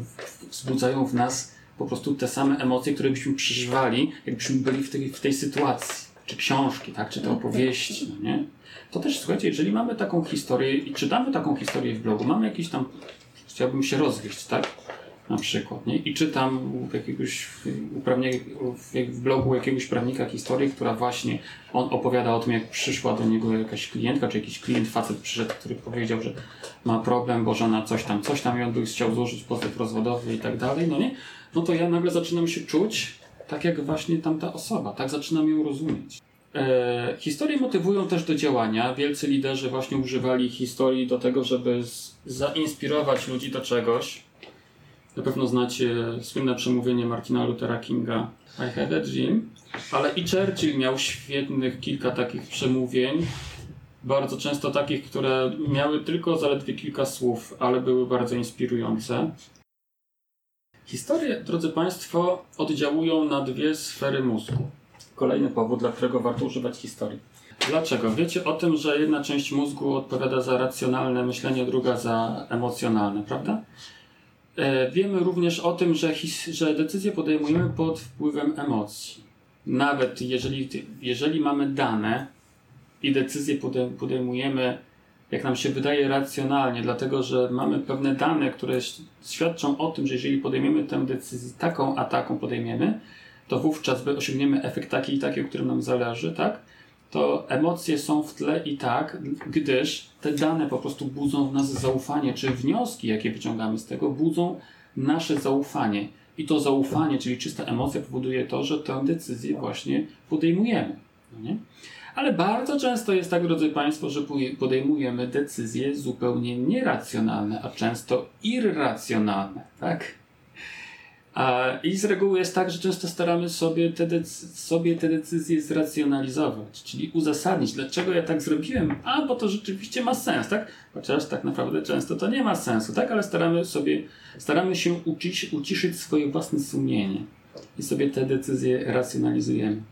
wzbudzają w nas po prostu te same emocje, które byśmy przeżywali, jakbyśmy byli w tej, w tej sytuacji. Czy książki, tak, czy te opowieści, no nie? to też słuchajcie, jeżeli mamy taką historię i czytamy taką historię w blogu, mamy jakiś tam, chciałbym się rozwieść, tak? Na przykład, nie? I czytam jakiegoś w blogu jakiegoś prawnika historię, która właśnie on opowiada o tym, jak przyszła do niego jakaś klientka, czy jakiś klient, facet przyszedł, który powiedział, że ma problem, bo żona coś tam, coś tam i on by chciał złożyć pozew rozwodowy i tak dalej, no nie? No to ja nagle zaczynam się czuć tak jak właśnie tamta osoba, tak zaczynam ją rozumieć. E, historie motywują też do działania. Wielcy liderzy właśnie używali historii do tego, żeby z, zainspirować ludzi do czegoś. Na pewno znacie słynne przemówienie Martina Luthera Kinga I have a dream, ale i Churchill miał świetnych kilka takich przemówień. Bardzo często takich, które miały tylko zaledwie kilka słów, ale były bardzo inspirujące. Historie, drodzy Państwo, oddziałują na dwie sfery mózgu kolejny powód, dla którego warto używać historii. Dlaczego? Wiecie o tym, że jedna część mózgu odpowiada za racjonalne myślenie, druga za emocjonalne, prawda? E, wiemy również o tym, że, że decyzje podejmujemy pod wpływem emocji. Nawet jeżeli, jeżeli mamy dane i decyzje podejmujemy, jak nam się wydaje, racjonalnie, dlatego że mamy pewne dane, które świadczą o tym, że jeżeli podejmiemy tę decyzję taką, a taką podejmiemy, to wówczas osiągniemy efekt taki i taki, o którym nam zależy, tak? To emocje są w tle i tak, gdyż te dane po prostu budzą w nas zaufanie, czy wnioski, jakie wyciągamy z tego, budzą nasze zaufanie. I to zaufanie, czyli czysta emocja, powoduje to, że tę decyzję właśnie podejmujemy. No nie? Ale bardzo często jest tak, drodzy Państwo, że podejmujemy decyzje zupełnie nieracjonalne, a często irracjonalne, tak? I z reguły jest tak, że często staramy sobie te, sobie te decyzje zracjonalizować, czyli uzasadnić, dlaczego ja tak zrobiłem, a bo to rzeczywiście ma sens, tak? Chociaż tak naprawdę często to nie ma sensu, tak? Ale staramy sobie, staramy się ucisz, uciszyć swoje własne sumienie i sobie te decyzje racjonalizujemy.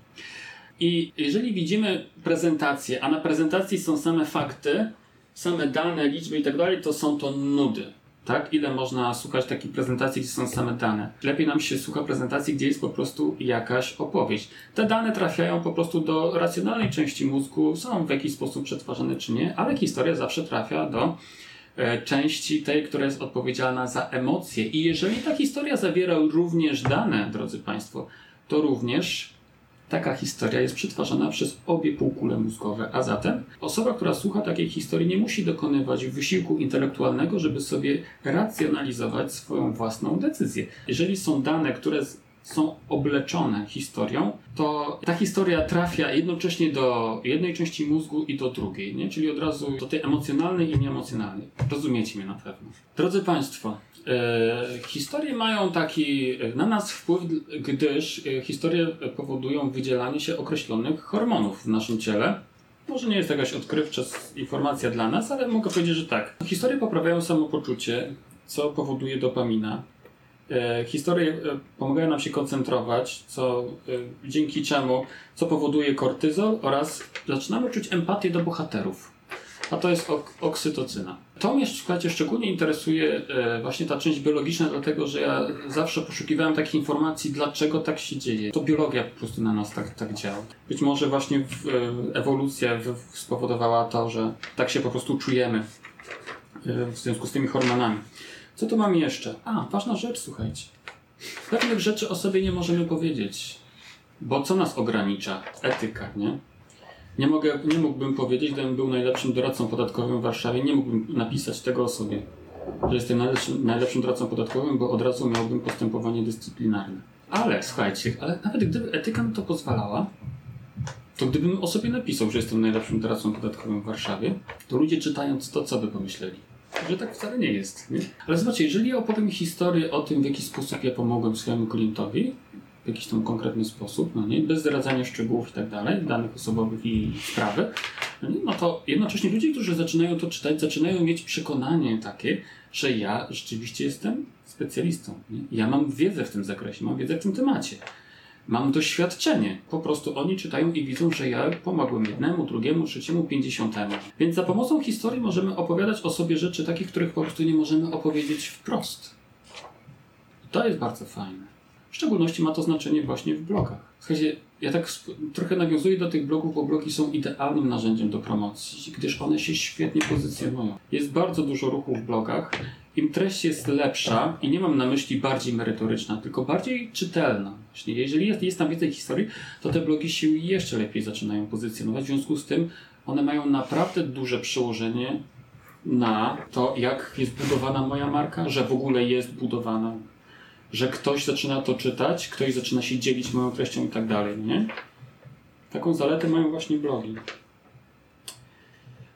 I jeżeli widzimy prezentację, a na prezentacji są same fakty, same dane, liczby i tak dalej, to są to nudy tak? Ile można słuchać takich prezentacji, gdzie są same dane? Lepiej nam się słucha prezentacji, gdzie jest po prostu jakaś opowieść. Te dane trafiają po prostu do racjonalnej części mózgu, są w jakiś sposób przetwarzane czy nie, ale historia zawsze trafia do e, części tej, która jest odpowiedzialna za emocje. I jeżeli ta historia zawiera również dane, drodzy Państwo, to również Taka historia jest przetwarzana przez obie półkule mózgowe, a zatem osoba, która słucha takiej historii, nie musi dokonywać wysiłku intelektualnego, żeby sobie racjonalizować swoją własną decyzję. Jeżeli są dane, które są obleczone historią, to ta historia trafia jednocześnie do jednej części mózgu i do drugiej, nie? czyli od razu do tej emocjonalnej i nieemocjonalnej. Rozumiecie mnie na pewno. Drodzy Państwo, e, historie mają taki na nas wpływ, gdyż e, historie powodują wydzielanie się określonych hormonów w naszym ciele. Może nie jest jakaś odkrywcza informacja dla nas, ale mogę powiedzieć, że tak. Historie poprawiają samopoczucie, co powoduje dopamina, E, historie e, pomagają nam się koncentrować, co, e, dzięki czemu, co powoduje kortyzol oraz zaczynamy czuć empatię do bohaterów. A to jest ok oksytocyna. To mnie, słuchajcie, szczególnie interesuje właśnie ta część biologiczna, dlatego że ja zawsze poszukiwałem takich informacji, dlaczego tak się dzieje. To biologia po prostu na nas tak, tak działa. Być może właśnie w, ewolucja w, spowodowała to, że tak się po prostu czujemy w związku z tymi hormonami. Co tu mam jeszcze? A, ważna rzecz, słuchajcie. Pewnych rzeczy o sobie nie możemy powiedzieć. Bo co nas ogranicza? Etyka, nie? Nie, mogę, nie mógłbym powiedzieć, gdybym był najlepszym doradcą podatkowym w Warszawie, nie mógłbym napisać tego o sobie, że jestem najlepszym, najlepszym doradcą podatkowym, bo od razu miałbym postępowanie dyscyplinarne. Ale słuchajcie, ale nawet gdyby etyka mi to pozwalała, to gdybym o sobie napisał, że jestem najlepszym doradcą podatkowym w Warszawie, to ludzie czytając to, co by pomyśleli? Że tak wcale nie jest. Nie? Ale zobaczcie, jeżeli ja opowiem historię o tym, w jaki sposób ja pomogłem swojemu klientowi, w jakiś tam konkretny sposób, no nie, bez zdradzania szczegółów i tak dalej, danych osobowych i sprawy, no, nie? no to jednocześnie ludzie, którzy zaczynają to czytać, zaczynają mieć przekonanie takie, że ja rzeczywiście jestem specjalistą. Nie? Ja mam wiedzę w tym zakresie, mam wiedzę w tym temacie. Mam doświadczenie. Po prostu oni czytają i widzą, że ja pomogłem jednemu, drugiemu, trzeciemu, pięćdziesiątemu. Więc za pomocą historii możemy opowiadać o sobie rzeczy takich, których po prostu nie możemy opowiedzieć wprost. I to jest bardzo fajne. W szczególności ma to znaczenie właśnie w blogach. Słuchajcie, ja tak trochę nawiązuję do tych blogów, bo blogi są idealnym narzędziem do promocji, gdyż one się świetnie pozycjonują. Jest bardzo dużo ruchu w blogach. Im treść jest lepsza, i nie mam na myśli bardziej merytoryczna, tylko bardziej czytelna. Właśnie jeżeli jest, jest tam więcej historii, to te blogi się jeszcze lepiej zaczynają pozycjonować. W związku z tym one mają naprawdę duże przełożenie na to, jak jest budowana moja marka, że w ogóle jest budowana że ktoś zaczyna to czytać, ktoś zaczyna się dzielić moją treścią i tak dalej, nie? Taką zaletę mają właśnie blogi.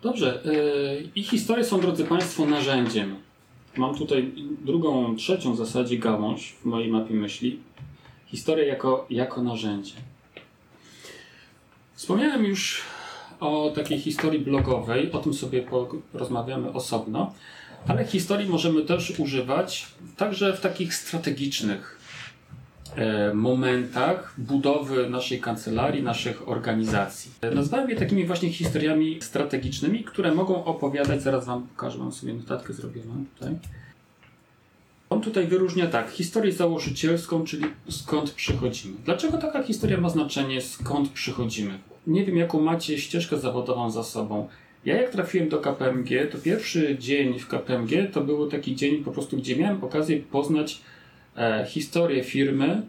Dobrze, yy, i historie są, drodzy Państwo, narzędziem. Mam tutaj drugą, trzecią w zasadzie gałąź w mojej mapie myśli. Historia jako, jako narzędzie. Wspomniałem już o takiej historii blogowej, o tym sobie porozmawiamy osobno. Ale historii możemy też używać także w takich strategicznych e, momentach budowy naszej kancelarii, naszych organizacji. Nazwałem je takimi właśnie historiami strategicznymi, które mogą opowiadać, zaraz Wam pokażę, mam sobie notatkę zrobioną tutaj. On tutaj wyróżnia tak, historię założycielską, czyli skąd przychodzimy. Dlaczego taka historia ma znaczenie, skąd przychodzimy? Nie wiem, jaką macie ścieżkę zawodową za sobą. Ja jak trafiłem do KPMG, to pierwszy dzień w KPMG to był taki dzień po prostu, gdzie miałem okazję poznać e, historię firmy,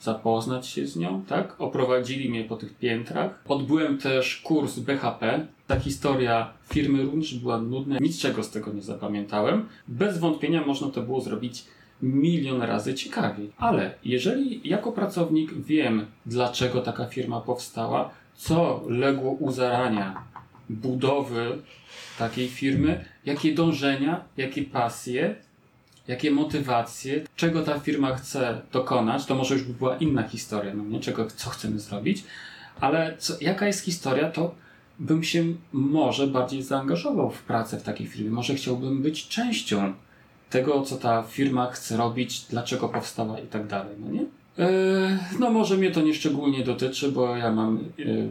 zapoznać się z nią, tak? Oprowadzili mnie po tych piętrach. Odbyłem też kurs BHP. Ta historia firmy również była nudna, niczego z tego nie zapamiętałem. Bez wątpienia można to było zrobić milion razy ciekawiej. Ale jeżeli jako pracownik wiem, dlaczego taka firma powstała, co legło u zarania budowy takiej firmy, jakie dążenia, jakie pasje, jakie motywacje, czego ta firma chce dokonać, to może już by była inna historia, no nie? Czego, co chcemy zrobić, ale co, jaka jest historia, to bym się może bardziej zaangażował w pracę w takiej firmie. Może chciałbym być częścią tego, co ta firma chce robić, dlaczego powstała i tak dalej, no nie? E, No może mnie to nie szczególnie dotyczy, bo ja mam e,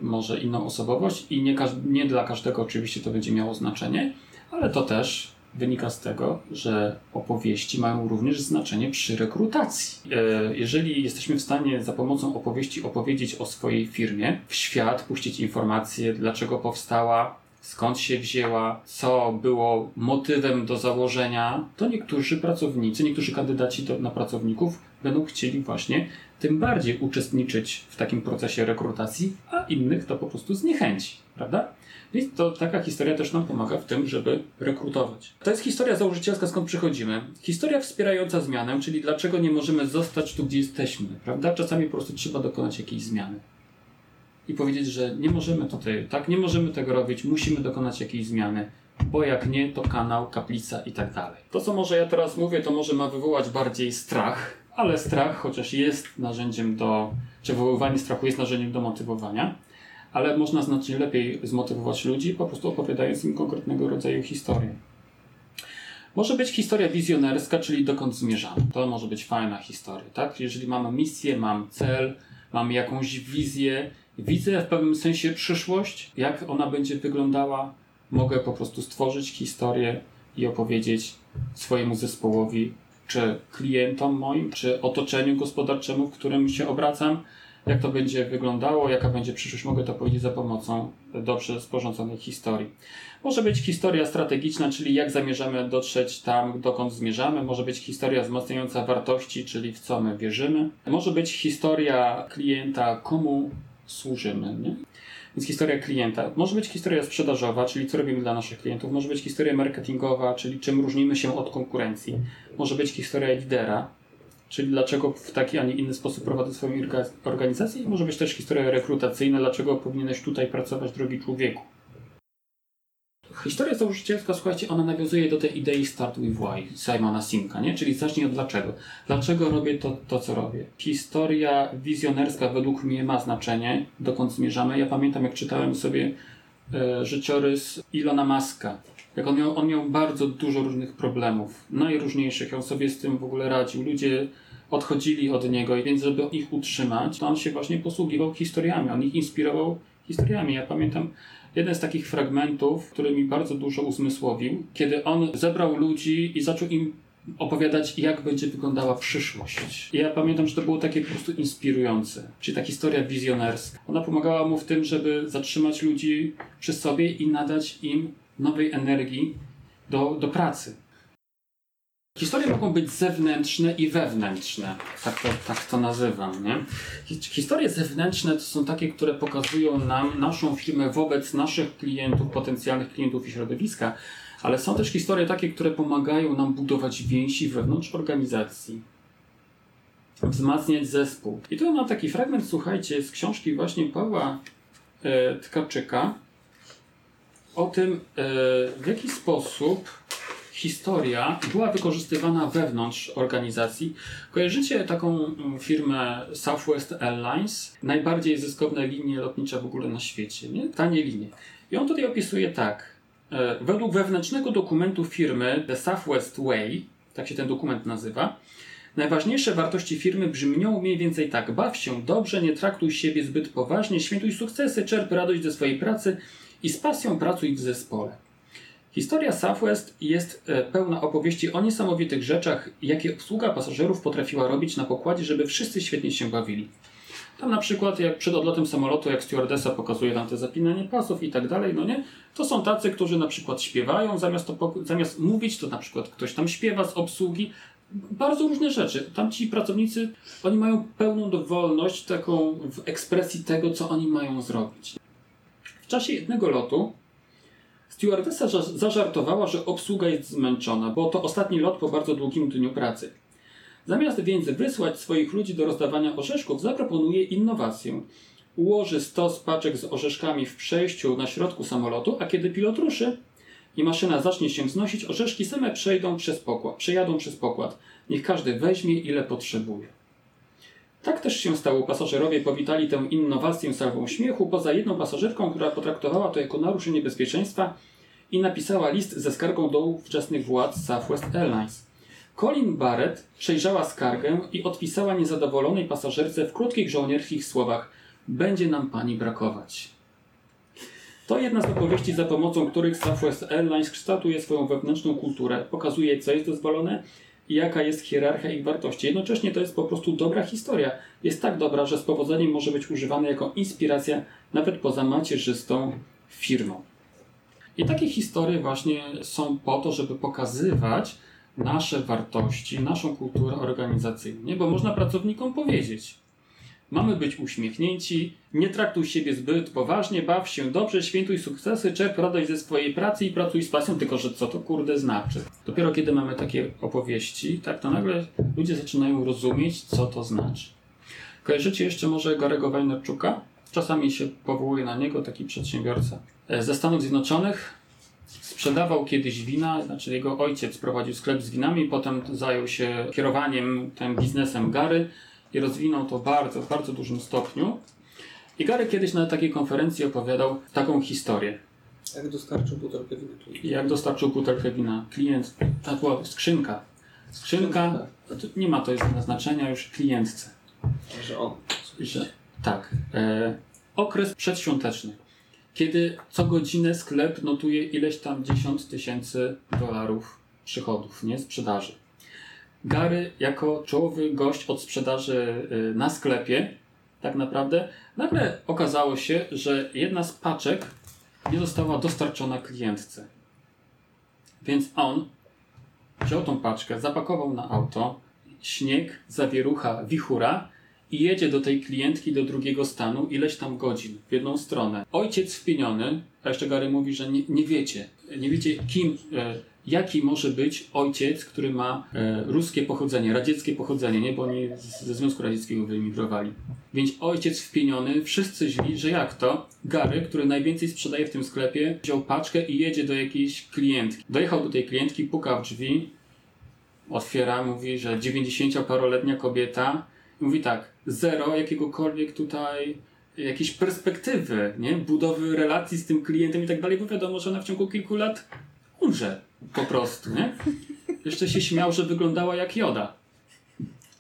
może inną osobowość i nie, nie dla każdego oczywiście to będzie miało znaczenie, ale to też wynika z tego, że opowieści mają również znaczenie przy rekrutacji. E, Jeżeli jesteśmy w stanie za pomocą opowieści opowiedzieć o swojej firmie, w świat puścić informacje, dlaczego powstała, skąd się wzięła, co było motywem do założenia, to niektórzy pracownicy, niektórzy kandydaci do, na pracowników będą chcieli właśnie tym bardziej uczestniczyć w takim procesie rekrutacji, a innych to po prostu zniechęci, prawda? Więc to taka historia też nam pomaga w tym, żeby rekrutować. To jest historia założycielska, skąd przychodzimy. Historia wspierająca zmianę, czyli dlaczego nie możemy zostać tu, gdzie jesteśmy, prawda? Czasami po prostu trzeba dokonać jakiejś zmiany. I powiedzieć, że nie możemy tutaj, tak, nie możemy tego robić, musimy dokonać jakiejś zmiany, bo jak nie, to kanał, kaplica i tak dalej. To, co może ja teraz mówię, to może ma wywołać bardziej strach, ale strach, chociaż jest narzędziem do, czy wywoływanie strachu jest narzędziem do motywowania, ale można znacznie lepiej zmotywować ludzi, po prostu opowiadając im konkretnego rodzaju historię. Może być historia wizjonerska, czyli dokąd zmierzamy. To może być fajna historia, tak? Jeżeli mam misję, mam cel, mam jakąś wizję, widzę w pewnym sensie przyszłość, jak ona będzie wyglądała, mogę po prostu stworzyć historię i opowiedzieć swojemu zespołowi, czy klientom moim, czy otoczeniu gospodarczemu, w którym się obracam, jak to będzie wyglądało, jaka będzie przyszłość, mogę to powiedzieć za pomocą dobrze sporządzonej historii. Może być historia strategiczna, czyli jak zamierzamy dotrzeć tam, dokąd zmierzamy. Może być historia wzmacniająca wartości, czyli w co my wierzymy. Może być historia klienta, komu służymy. Nie? Więc historia klienta. Może być historia sprzedażowa, czyli co robimy dla naszych klientów. Może być historia marketingowa, czyli czym różnimy się od konkurencji. Może być historia lidera, czyli dlaczego w taki, a nie inny sposób prowadzę swoją orga- organizację. I może być też historia rekrutacyjna, dlaczego powinieneś tutaj pracować, drogi człowieku. Historia założycielska, słuchajcie, ona nawiązuje do tej idei Start with Why Simona Sinka, nie? Czyli zacznij od dlaczego. Dlaczego robię to, to, co robię? Historia wizjonerska według mnie ma znaczenie, dokąd zmierzamy. Ja pamiętam, jak czytałem sobie e, życiorys Ilona Maska. Jak on miał, on miał bardzo dużo różnych problemów, najróżniejszych. On sobie z tym w ogóle radził. Ludzie odchodzili od niego i więc, żeby ich utrzymać, to on się właśnie posługiwał historiami. On ich inspirował historiami. Ja pamiętam jeden z takich fragmentów, który mi bardzo dużo uzmysłowił, kiedy on zebrał ludzi i zaczął im opowiadać, jak będzie wyglądała przyszłość. I ja pamiętam, że to było takie po prostu inspirujące. Czyli ta historia wizjonerska. Ona pomagała mu w tym, żeby zatrzymać ludzi przy sobie i nadać im nowej energii do, do pracy. Historie mogą być zewnętrzne i wewnętrzne. Tak to, tak to nazywam. Nie? Hi- Historie zewnętrzne to są takie, które pokazują nam naszą firmę wobec naszych klientów, potencjalnych klientów i środowiska, ale są też historie takie, które pomagają nam budować więzi wewnątrz organizacji, wzmacniać zespół. I tu mam taki fragment, słuchajcie, z książki właśnie Pawła e, Tkaczyka o tym, e, w jaki sposób historia była wykorzystywana wewnątrz organizacji. Kojarzycie taką mm, firmę Southwest Airlines? Najbardziej zyskowne linie lotnicze w ogóle na świecie, nie? Tanie linie. I on tutaj opisuje tak. E, Według wewnętrznego dokumentu firmy The Southwest Way, tak się ten dokument nazywa, najważniejsze wartości firmy brzmią mniej więcej tak. Baw się dobrze, nie traktuj siebie zbyt poważnie, świętuj sukcesy, czerp radość ze swojej pracy i z pasją pracuj w zespole. Historia Southwest jest e, pełna opowieści o niesamowitych rzeczach, jakie obsługa pasażerów potrafiła robić na pokładzie, żeby wszyscy świetnie się bawili. Tam na przykład jak przed odlotem samolotu, jak stewardessa pokazuje tam te zapinanie pasów i tak dalej, no nie? To są tacy, którzy na przykład śpiewają, zamiast, to, zamiast mówić, to na przykład ktoś tam śpiewa z obsługi. Bardzo różne rzeczy. Tam ci pracownicy, oni mają pełną dowolność taką w ekspresji tego, co oni mają zrobić. W czasie jednego lotu Stewardessa za- zażartowała, że obsługa jest zmęczona, bo to ostatni lot po bardzo długim dniu pracy. Zamiast więc wysłać swoich ludzi do rozdawania orzeszków, zaproponuje innowację. Ułoży stos paczek z orzeszkami w przejściu na środku samolotu, a kiedy pilot ruszy i maszyna zacznie się wznosić, orzeszki same przejdą przez pokład, przejadą przez pokład. Niech każdy weźmie ile potrzebuje. Tak też się stało. Pasażerowie powitali tę innowację salwą śmiechu, poza jedną pasażerką, która potraktowała to jako naruszenie bezpieczeństwa i napisała list ze skargą do ówczesnych władz Southwest Airlines. Colin Barrett przejrzała skargę i odpisała niezadowolonej pasażerce w krótkich żołnierskich słowach: Będzie nam pani brakować. To jedna z opowieści, za pomocą których Southwest Airlines kształtuje swoją wewnętrzną kulturę, pokazuje, co jest dozwolone i jaka jest hierarchia ich wartości. Jednocześnie to jest po prostu dobra historia. Jest tak dobra, że z powodzeniem może być używana jako inspiracja nawet poza macierzystą firmą. I takie historie właśnie są po to, żeby pokazywać nasze wartości, naszą kulturę organizacyjną. Nie? Bo można pracownikom powiedzieć, mamy być uśmiechnięci, nie traktuj siebie zbyt poważnie, baw się dobrze, świętuj sukcesy, czerp radość ze swojej pracy i pracuj z pasją, tylko że co to kurde znaczy? Dopiero kiedy mamy takie opowieści, tak, to nagle ludzie zaczynają rozumieć, co to znaczy. Kojarzycie jeszcze może Garego Wajnerczuka? Czasami się powołuje na niego taki przedsiębiorca. E, Ze Stanów Zjednoczonych sprzedawał kiedyś wina, znaczy jego ojciec prowadził sklep z winami, potem zajął się kierowaniem tym biznesem Gary i rozwinął to bardzo, w bardzo dużym stopniu. I Gary kiedyś na takiej konferencji opowiadał taką historię. Jak dostarczył butelkę wina klientowi. Jak dostarczył butelkę wina klient, ta była skrzynka. Skrzynka, to nie ma to już znaczenia już klientce. Że on. Że, tak. E, okres przedświąteczny, kiedy co godzinę sklep notuje ileś tam 10 tysięcy dolarów przychodów, nie? Sprzedaży. Gary, jako czołowy gość od sprzedaży y, na sklepie, tak naprawdę, nagle okazało się, że jedna z paczek nie została dostarczona klientce. Więc on wziął tą paczkę, zapakował na auto, śnieg, zawierucha, wichura i jedzie do tej klientki do drugiego stanu ileś tam godzin w jedną stronę. Ojciec wpieniony, a jeszcze Gary mówi, że nie, nie wiecie, nie wiecie kim, e, jaki może być ojciec, który ma e, ruskie pochodzenie, radzieckie pochodzenie, nie? bo oni ze Związku Radzieckiego wyemigrowali. Więc ojciec wpieniony, wszyscy źli, że jak to? Gary, który najwięcej sprzedaje w tym sklepie, wziął paczkę i jedzie do jakiejś klientki. Dojechał do tej klientki, puka w drzwi, otwiera, mówi, że 90-paroletnia kobieta, mówi tak, zero jakiegokolwiek tutaj jakiejś perspektywy, nie? Budowy relacji z tym klientem i tak dalej, bo wiadomo, że ona w ciągu kilku lat umrze po prostu, nie? Jeszcze się śmiał, że wyglądała jak Joda.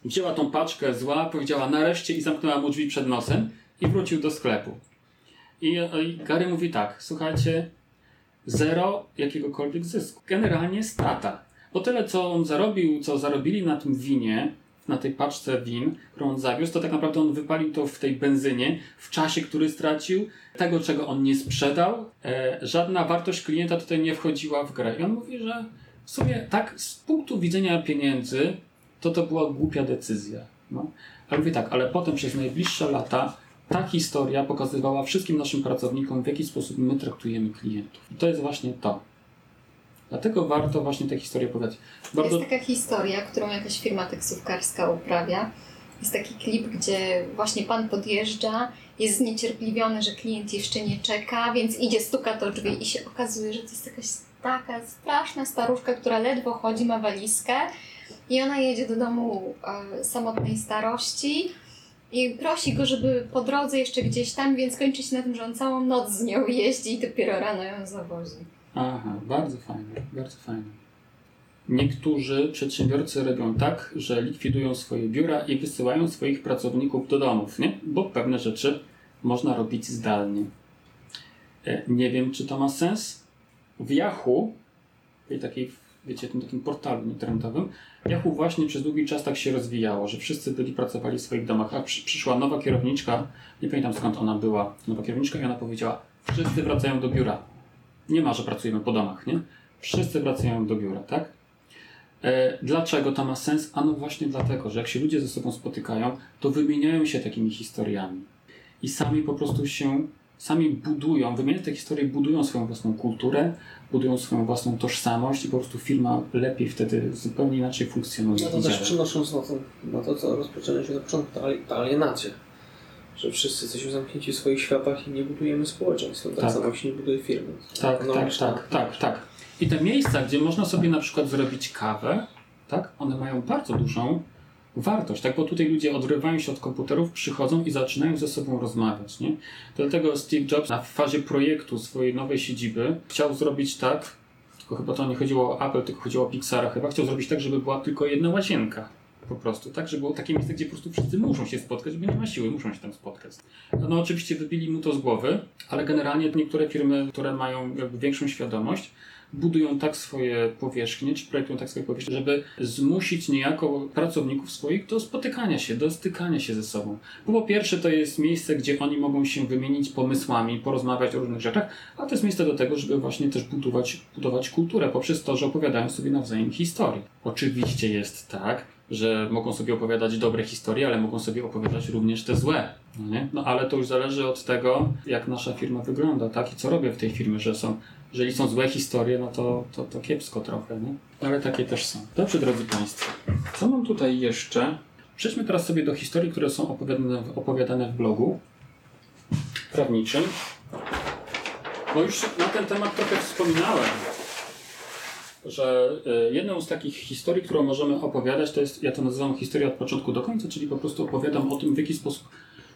Wzięła tą paczkę zła, powiedziała nareszcie i zamknęła mu drzwi przed nosem i wrócił do sklepu. I, i Gary mówi tak, słuchajcie, zero jakiegokolwiek zysku. Generalnie strata. Bo tyle, co on zarobił, co zarobili na tym winie, na tej paczce win, którą on zawiózł, to tak naprawdę on wypalił to w tej benzynie, w czasie, który stracił, tego, czego on nie sprzedał. E, żadna wartość klienta tutaj nie wchodziła w grę. I on mówi, że w sumie tak, z punktu widzenia pieniędzy, to to była głupia decyzja. No. Ale mówię tak, ale potem przez najbliższe lata ta historia pokazywała wszystkim naszym pracownikom, w jaki sposób my traktujemy klientów. I to jest właśnie to. Dlatego warto właśnie te historie opowiadać. Bardzo... Jest taka historia, którą jakaś firma taksówkarska uprawia. Jest taki klip, gdzie właśnie pan podjeżdża, jest zniecierpliwiony, że klient jeszcze nie czeka, więc idzie, stuka do drzwi i się okazuje, że to jest jakaś taka straszna staruszka, która ledwo chodzi, ma walizkę i ona jedzie do domu e, samotnej starości i prosi go, żeby po drodze jeszcze gdzieś tam, więc kończy się na tym, że on całą noc z nią jeździ i dopiero rano ją zawozi. Aha, bardzo fajne, bardzo fajne. Niektórzy przedsiębiorcy robią tak, że likwidują swoje biura i wysyłają swoich pracowników do domów, nie? Bo pewne rzeczy można robić zdalnie. E, Nie wiem, czy to ma sens. W Yahoo, tej takiej, wiecie, tym takim portalu internetowym, Yahoo właśnie przez długi czas tak się rozwijało, że wszyscy byli, pracowali w swoich domach, a przy, przyszła nowa kierowniczka, nie pamiętam skąd ona była, nowa kierowniczka i ona powiedziała, wszyscy wracają do biura. Nie ma, że pracujemy po domach, nie? Wszyscy wracają do biura, tak? E, dlaczego to ma sens? Ano właśnie dlatego, że jak się ludzie ze sobą spotykają, to wymieniają się takimi historiami. I sami po prostu się, sami budują, wymieniając te historie, budują swoją własną kulturę, budują swoją własną tożsamość i po prostu firma lepiej wtedy zupełnie inaczej funkcjonuje. No to też przynosząc na to, na to co rozpoczęliśmy na początku, ta ali- ta alienacja. Że wszyscy jesteśmy zamknięci w swoich światach i nie budujemy społeczeństwa. Tak, Tak. samo się nie buduje firmy. Tak, tak, Ekonomiczna. tak, tak, tak. I te miejsca, gdzie można sobie na przykład zrobić kawę, tak, one mają bardzo dużą wartość, tak, bo tutaj ludzie odrywają się od komputerów, przychodzą i zaczynają ze sobą rozmawiać, nie? Dlatego Steve Jobs na fazie projektu swojej nowej siedziby chciał zrobić tak, tylko chyba to nie chodziło o Apple, tylko chodziło o Pixara chyba, chciał zrobić tak, żeby była tylko jedna łazienka. Po prostu, tak? Żeby było takie miejsce, gdzie po prostu wszyscy muszą się spotkać, bo nie ma siły, muszą się tam spotkać. No oczywiście wybili mu to z głowy, ale generalnie niektóre firmy, które mają jakby większą świadomość, budują tak swoje powierzchnie, czy projektują tak swoje powierzchnie, żeby zmusić niejako pracowników swoich do spotykania się, do stykania się ze sobą. Bo po pierwsze to jest miejsce, gdzie oni mogą się wymienić pomysłami, porozmawiać o różnych rzeczach, a to jest miejsce do tego, żeby właśnie też budować, budować kulturę poprzez to, że opowiadają sobie nawzajem historie. Oczywiście jest tak, że mogą sobie opowiadać dobre historie, ale mogą sobie opowiadać również te złe. No, nie? no ale to już zależy od tego, jak nasza firma wygląda, tak? I co robię w tej firmie, że są, jeżeli są złe historie, no to, to, to kiepsko trochę, nie? Ale takie też są. Dobrze, drodzy Państwo. Co mam tutaj jeszcze? Przejdźmy teraz sobie do historii, które są opowiadane, opowiadane w blogu prawniczym. Bo już na ten temat trochę wspominałem że y, jedną z takich historii, którą możemy opowiadać, to jest, ja to nazywam historia od początku do końca, czyli po prostu opowiadam o tym, w jaki sposób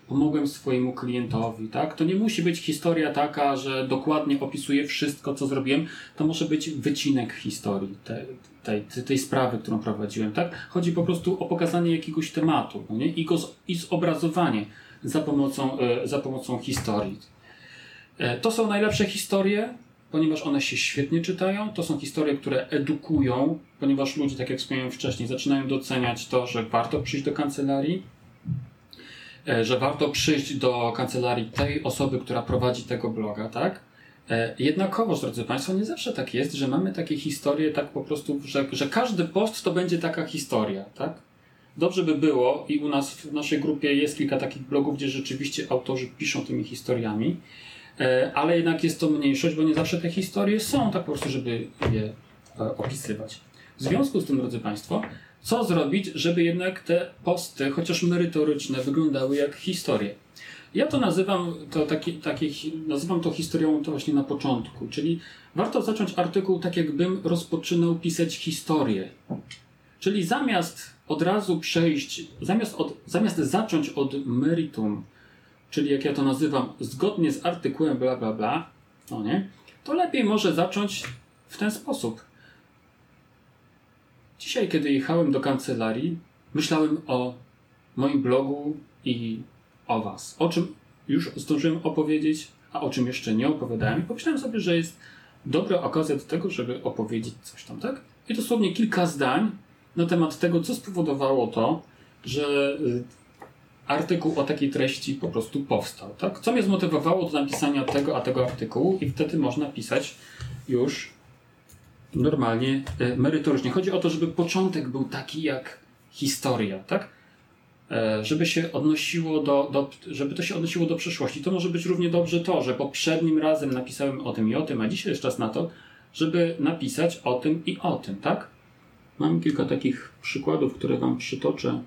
pomogłem swojemu klientowi, tak? To nie musi być historia taka, że dokładnie opisuję wszystko, co zrobiłem. To może być wycinek historii tej, tej, tej, sprawy, którą prowadziłem, tak? Chodzi po prostu o pokazanie jakiegoś tematu, no nie? I, go i zobrazowanie za pomocą, y, za pomocą historii. E, To są najlepsze historie, ponieważ one się świetnie czytają. To są historie, które edukują, ponieważ ludzie, tak jak wspomniałem wcześniej, zaczynają doceniać to, że warto przyjść do kancelarii. e, że warto przyjść do kancelarii tej osoby, która prowadzi tego bloga, tak? E, Jednakowoż, drodzy Państwo, nie zawsze tak jest, że mamy takie historie tak po prostu, że, że każdy post to będzie taka historia, tak? Dobrze by było i u nas w naszej grupie jest kilka takich blogów, gdzie rzeczywiście autorzy piszą tymi historiami, ale jednak jest to mniejszość, bo nie zawsze te historie są tak po prostu, żeby je e, opisywać. W związku z tym, drodzy Państwo, co zrobić, żeby jednak te posty, chociaż merytoryczne, wyglądały jak historie? Ja to nazywam to taki, taki, nazywam to historią to właśnie na początku, czyli warto zacząć artykuł tak, jakbym rozpoczynał pisać historię. Czyli zamiast od razu przejść, zamiast, od, zamiast zacząć od meritum, czyli jak ja to nazywam, zgodnie z artykułem bla bla bla, no nie, to lepiej może zacząć w ten sposób. Dzisiaj, kiedy jechałem do kancelarii, myślałem o moim blogu i o Was. O czym już zdążyłem opowiedzieć, a o czym jeszcze nie opowiadałem. I pomyślałem sobie, że jest dobra okazja do tego, żeby opowiedzieć coś tam, tak? I dosłownie kilka zdań na temat tego, co spowodowało to, że y, artykuł o takiej treści po prostu powstał, tak? Co mnie zmotywowało do napisania tego, a tego artykułu i wtedy można pisać już normalnie, y, merytorycznie. Chodzi o to, żeby początek był taki jak historia, tak? E, żeby się odnosiło do, do, żeby to się odnosiło do przeszłości. To może być równie dobrze to, że poprzednim razem napisałem o tym i o tym, a dzisiaj jest czas na to, żeby napisać o tym i o tym, tak? Mam kilka takich przykładów, które Wam przytoczę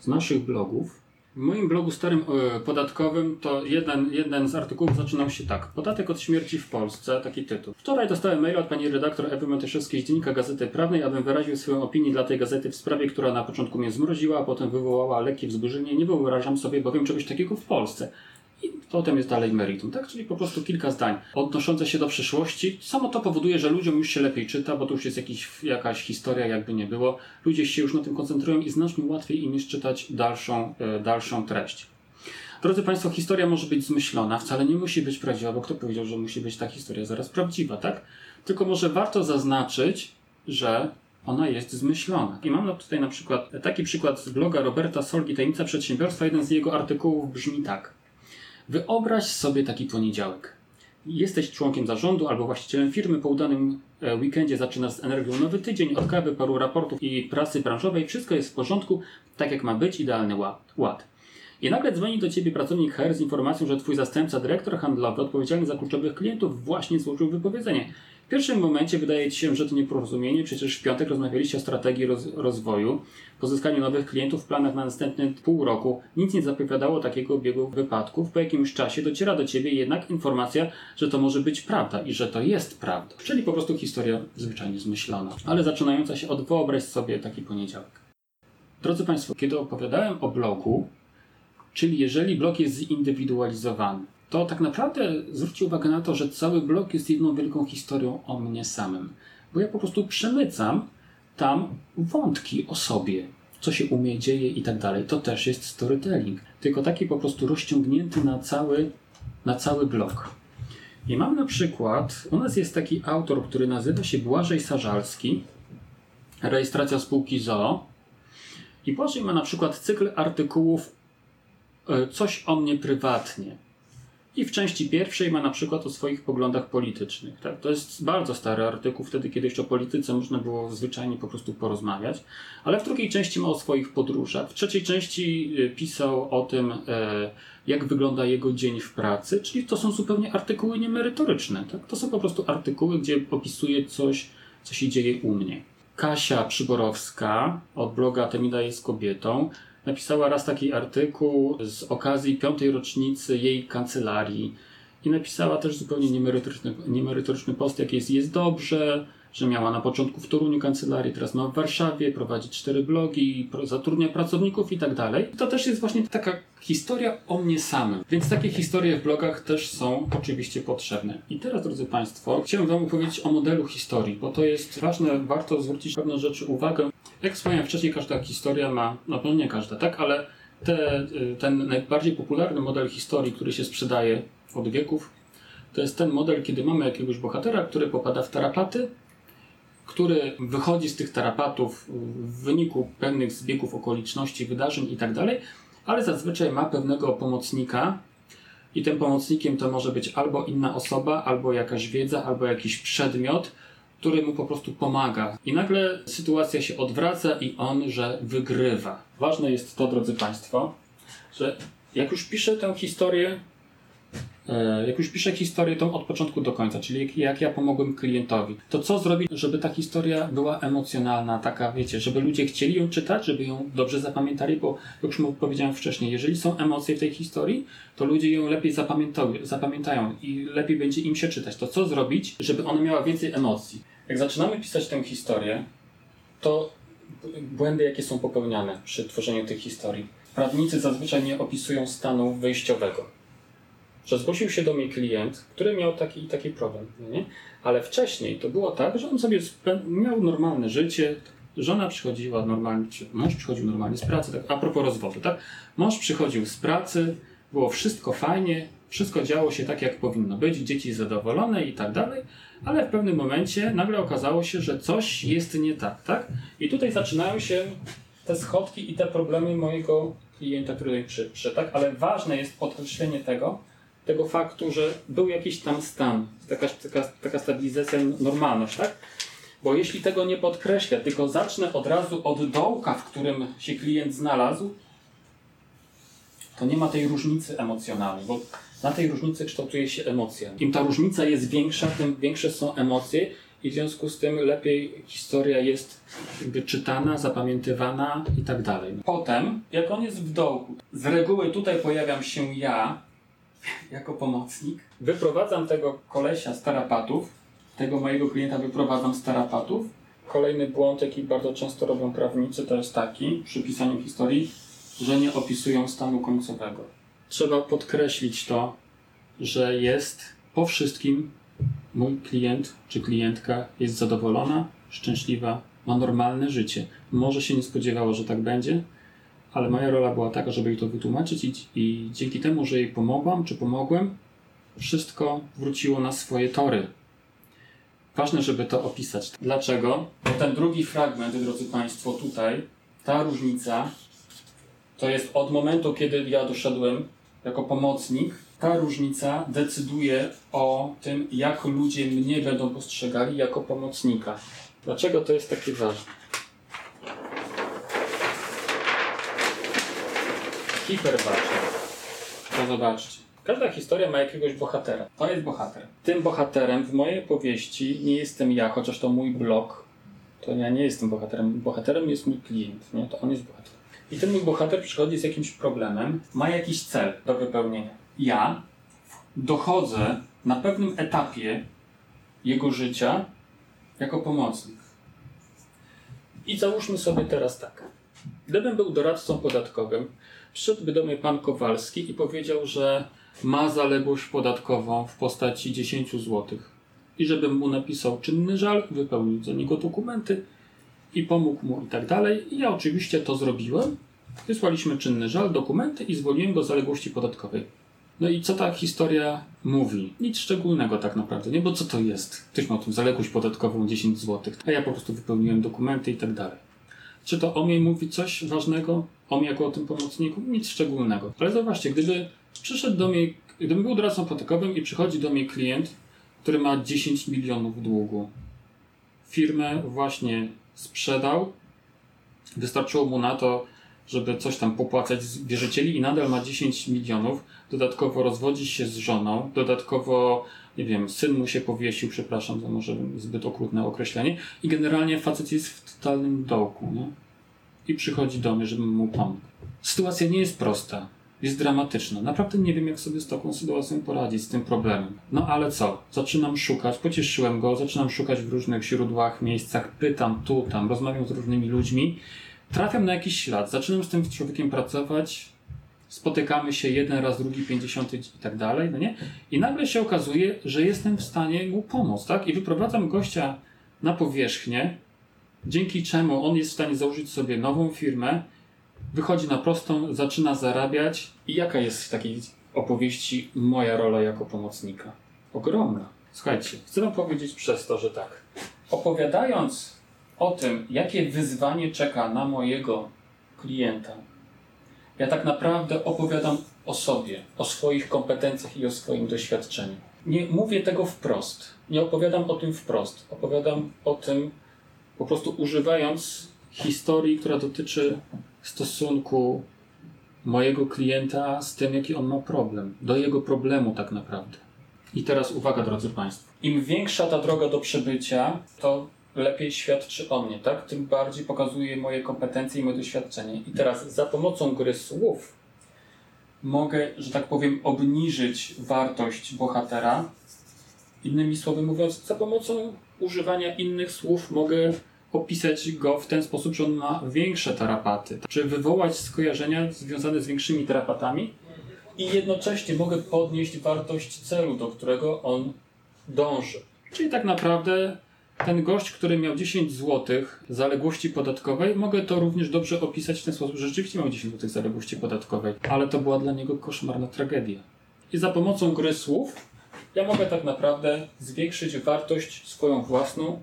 z naszych blogów. W moim blogu starym e, podatkowym to jeden, jeden z artykułów zaczynał się tak. Podatek od śmierci w Polsce, taki tytuł. Wczoraj dostałem maila od pani redaktor Ewy Matyszewskiej z Dziennika Gazety Prawnej, abym wyraził swoją opinię dla tej gazety w sprawie, która na początku mnie zmroziła, a potem wywołała lekkie wzburzenie. Nie wyobrażam sobie bowiem czegoś takiego w Polsce. I potem jest dalej meritum, tak? Czyli po prostu kilka zdań odnoszące się do przyszłości. Samo to powoduje, że ludziom już się lepiej czyta, bo to już jest jakiś, jakaś historia, jakby nie było. Ludzie się już na tym koncentrują i znacznie łatwiej im jest czytać dalszą, e, dalszą treść. Drodzy Państwo, historia może być zmyślona, wcale nie musi być prawdziwa, bo kto powiedział, że musi być ta historia zaraz prawdziwa, tak? Tylko może warto zaznaczyć, że ona jest zmyślona. I mam tutaj na przykład taki przykład z bloga Roberta Solgi, Tajemnica Przedsiębiorstwa. Jeden z jego artykułów brzmi tak. Wyobraź sobie taki poniedziałek. Jesteś członkiem zarządu albo właścicielem firmy, po udanym e, weekendzie zaczynasz z energią nowy tydzień, od kawy, paru raportów i pracy branżowej, wszystko jest w porządku, tak jak ma być, idealny ład. I nagle dzwoni do ciebie pracownik HR z informacją, że twój zastępca, dyrektor handlowy odpowiedzialny za kluczowych klientów właśnie złożył wypowiedzenie. W pierwszym momencie wydaje ci się, że to nieporozumienie, przecież w piątek rozmawialiście o strategii roz rozwoju, pozyskaniu nowych klientów w planach na następny pół roku. Nic nie zapowiadało takiego biegu wypadków. Po jakimś czasie dociera do ciebie jednak informacja, że to może być prawda i że to jest prawda. Czyli po prostu historia zwyczajnie zmyślona, ale zaczynająca się od wyobraź sobie taki poniedziałek. Drodzy Państwo, kiedy opowiadałem o blogu, czyli jeżeli blog jest zindywidualizowany, to tak naprawdę zwróćcie uwagę na to, że cały blog jest jedną wielką historią o mnie samym. Bo ja po prostu przemycam tam wątki o sobie, co się u mnie dzieje i tak dalej. To też jest storytelling, tylko taki po prostu rozciągnięty na cały, na cały blog. I mam na przykład, u nas jest taki autor, który nazywa się Błażej Sarzalski, rejestracja spółki ZOO. I Błażej ma na przykład cykl artykułów e, Coś o mnie prywatnie. I w części pierwszej ma na przykład o swoich poglądach politycznych. Tak? To jest bardzo stary artykuł, wtedy kiedy jeszcze o polityce można było zwyczajnie po prostu porozmawiać. Ale w drugiej części ma o swoich podróżach. W trzeciej części y, pisał o tym, e, jak wygląda jego dzień w pracy, czyli to są zupełnie artykuły niemerytoryczne. Tak? To są po prostu artykuły, gdzie opisuje coś, co się dzieje u mnie. Kasia Przyborowska od bloga Temida jest kobietą napisała raz taki artykuł z okazji piątej rocznicy jej kancelarii i napisała też zupełnie niemerytoryczny, niemerytoryczny post, jak jest, jest dobrze, że miała na początku w Toruniu kancelarię, teraz ma w Warszawie, prowadzi cztery blogi, zatrudnia pracowników i tak dalej. To też jest właśnie taka historia o mnie samym. Więc takie historie w blogach też są oczywiście potrzebne. I teraz, drodzy Państwo, chciałem Wam opowiedzieć o modelu historii, bo to jest ważne, warto zwrócić pewne rzeczy uwagę. Jak wspomniałem wcześniej, każda historia ma, no, no nie każda, tak, ale te, ten najbardziej popularny model historii, który się sprzedaje od wieków, to jest ten model, kiedy mamy jakiegoś bohatera, który popada w tarapaty, który wychodzi z tych tarapatów w wyniku pewnych zbiegów okoliczności, wydarzeń i tak ale zazwyczaj ma pewnego pomocnika i tym pomocnikiem to może być albo inna osoba, albo jakaś wiedza, albo jakiś przedmiot, który mu po prostu pomaga. I nagle sytuacja się odwraca i on, że wygrywa. Ważne jest to, drodzy Państwo, że jak już piszę tę historię, jak już piszę historię tą od początku do końca, czyli jak, ja pomogłem klientowi, to co zrobić, żeby ta historia była emocjonalna, taka, wiecie, żeby ludzie chcieli ją czytać, żeby ją dobrze zapamiętali, bo jak już powiedziałem wcześniej, jeżeli są emocje w tej historii, to ludzie ją lepiej zapamiętają i lepiej będzie im się czytać. To co zrobić, żeby ona miała więcej emocji? Jak zaczynamy pisać tę historię, to błędy, jakie są popełniane przy tworzeniu tych historii. Prawnicy zazwyczaj nie opisują stanu wyjściowego. Że zgłosił się do mnie klient, który miał taki taki problem, nie? ale wcześniej to było tak, że on sobie miał normalne życie, żona przychodziła normalnie, czy mąż przychodził normalnie z pracy, tak, a propos rozwodu, tak? Mąż przychodził z pracy, było wszystko fajnie, wszystko działo się tak, jak powinno być, dzieci zadowolone i tak dalej, ale w pewnym momencie nagle okazało się, że coś jest nie tak, tak? I tutaj zaczynają się te schodki i te problemy mojego klienta, który tutaj przy, przy tak? Ale ważne jest podkreślenie tego, tego faktu, że był jakiś tam stan, taka, taka, taka stabilizacja, normalność, tak? Bo jeśli tego nie podkreślę, tylko zacznę od razu od dołka, w którym się klient znalazł, to nie ma tej różnicy emocjonalnej, bo na tej różnicy kształtuje się emocja. Im ta różnica jest większa, tym większe są emocje i w związku z tym lepiej historia jest czytana, zapamiętywana i tak dalej. Potem, jak on jest w dołku, z reguły tutaj pojawiam się ja, jako pomocnik, wyprowadzam tego kolesia z tarapatów, tego mojego klienta wyprowadzam z tarapatów. Kolejny błąd, jaki bardzo często robią prawnicy, to jest taki przy pisaniu historii, że nie opisują stanu końcowego. Trzeba podkreślić to, że jest po wszystkim mój klient czy klientka jest zadowolona, szczęśliwa, ma normalne życie. Może się nie spodziewało, że tak będzie, ale moja rola była taka, żeby jej to wytłumaczyć i, i dzięki temu, że jej pomogłam czy pomogłem, wszystko wróciło na swoje tory. Ważne, żeby to opisać. Dlaczego? Bo ten drugi fragment, drodzy Państwo, tutaj, ta różnica, to jest od momentu, kiedy ja doszedłem jako pomocnik, ta różnica decyduje o tym, jak ludzie mnie będą postrzegali jako pomocnika. Dlaczego to jest takie ważne? Hiperważne. To zobaczcie. Każda historia ma jakiegoś bohatera. To jest bohater. Tym bohaterem w mojej powieści nie jestem ja, chociaż to mój blog. To ja nie jestem bohaterem. Bohaterem jest mój klient, nie? To on jest bohaterem. I ten mój bohater przychodzi z jakimś problemem, ma jakiś cel do wypełnienia. Ja dochodzę na pewnym etapie jego życia jako pomocnik. I załóżmy sobie teraz tak. Gdybym był doradcą podatkowym, przyszedłby do mnie pan Kowalski i powiedział, że ma zaległość podatkową w postaci 10 zł. I żebym mu napisał czynny żal, wypełnił za niego dokumenty i pomógł mu i tak dalej. I ja oczywiście to zrobiłem. Wysłaliśmy czynny żal, dokumenty i zwolniłem go z zaległości podatkowej. No i co ta historia mówi? Nic szczególnego tak naprawdę, nie? Bo co to jest? Ktoś ma tu zaległość podatkową 10 zł, a ja po prostu wypełniłem dokumenty i tak dalej. Czy to o mnie mówi coś ważnego? O mnie jako o tym pomocniku? Nic szczególnego. Ale zobaczcie, gdyby przyszedł do mnie, gdybym był doradcą podatkowym i przychodzi do mnie klient, który ma 10 milionów długu. Firmę właśnie sprzedał, wystarczyło mu na to, żeby coś tam popłacać z wierzycieli i nadal ma 10 milionów, dodatkowo rozwodzi się z żoną, dodatkowo, nie wiem, syn mu się powiesił, przepraszam za może zbyt okrutne określenie, i generalnie facet jest w totalnym dołku, nie? I przychodzi do mnie, żebym mu pomógł. Sytuacja nie jest prosta, jest dramatyczna. Naprawdę nie wiem, jak sobie z taką sytuacją poradzić, z tym problemem. No ale co? Zaczynam szukać, pocieszyłem go, zaczynam szukać w różnych źródłach, miejscach, pytam tu, tam, rozmawiam z różnymi ludźmi, trafiam na jakiś ślad, zaczynam z tym człowiekiem pracować, spotykamy się jeden raz, drugi, pięćdziesiąty i tak dalej, no nie? I nagle się okazuje, że jestem w stanie mu pomóc, tak? I wyprowadzam gościa na powierzchnię, dzięki czemu on jest w stanie założyć sobie nową firmę, wychodzi na prostą, zaczyna zarabiać. I jaka jest w takiej opowieści moja rola jako pomocnika? Ogromna. Słuchajcie, chcę wam powiedzieć przez to, że tak. Opowiadając o tym, jakie wyzwanie czeka na mojego klienta, Ja tak naprawdę opowiadam o sobie, o swoich kompetencjach i o swoim doświadczeniu. Nie mówię tego wprost. Nie opowiadam o tym wprost. Opowiadam o tym po prostu używając historii, która dotyczy stosunku mojego klienta z tym, jaki on ma problem. Do jego problemu tak naprawdę. I teraz uwaga, drodzy Państwo. Im większa ta droga do przebycia, to lepiej świadczy o mnie, tak? Tym bardziej pokazuje moje kompetencje i moje doświadczenie. I teraz za pomocą gry słów mogę, że tak powiem, obniżyć wartość bohatera. Innymi słowy mówiąc, za pomocą używania innych słów mogę opisać go w ten sposób, że on ma większe tarapaty. Czy wywołać skojarzenia związane z większymi tarapatami i jednocześnie mogę podnieść wartość celu, do którego on dąży. Czyli tak naprawdę ten gość, który miał 10 zł zaległości podatkowej, mogę to również dobrze opisać w ten sposób, że rzeczywiście miał 10 zł zaległości podatkowej, ale to była dla niego koszmarna tragedia. I za pomocą gry słów ja mogę tak naprawdę zwiększyć wartość swoją własną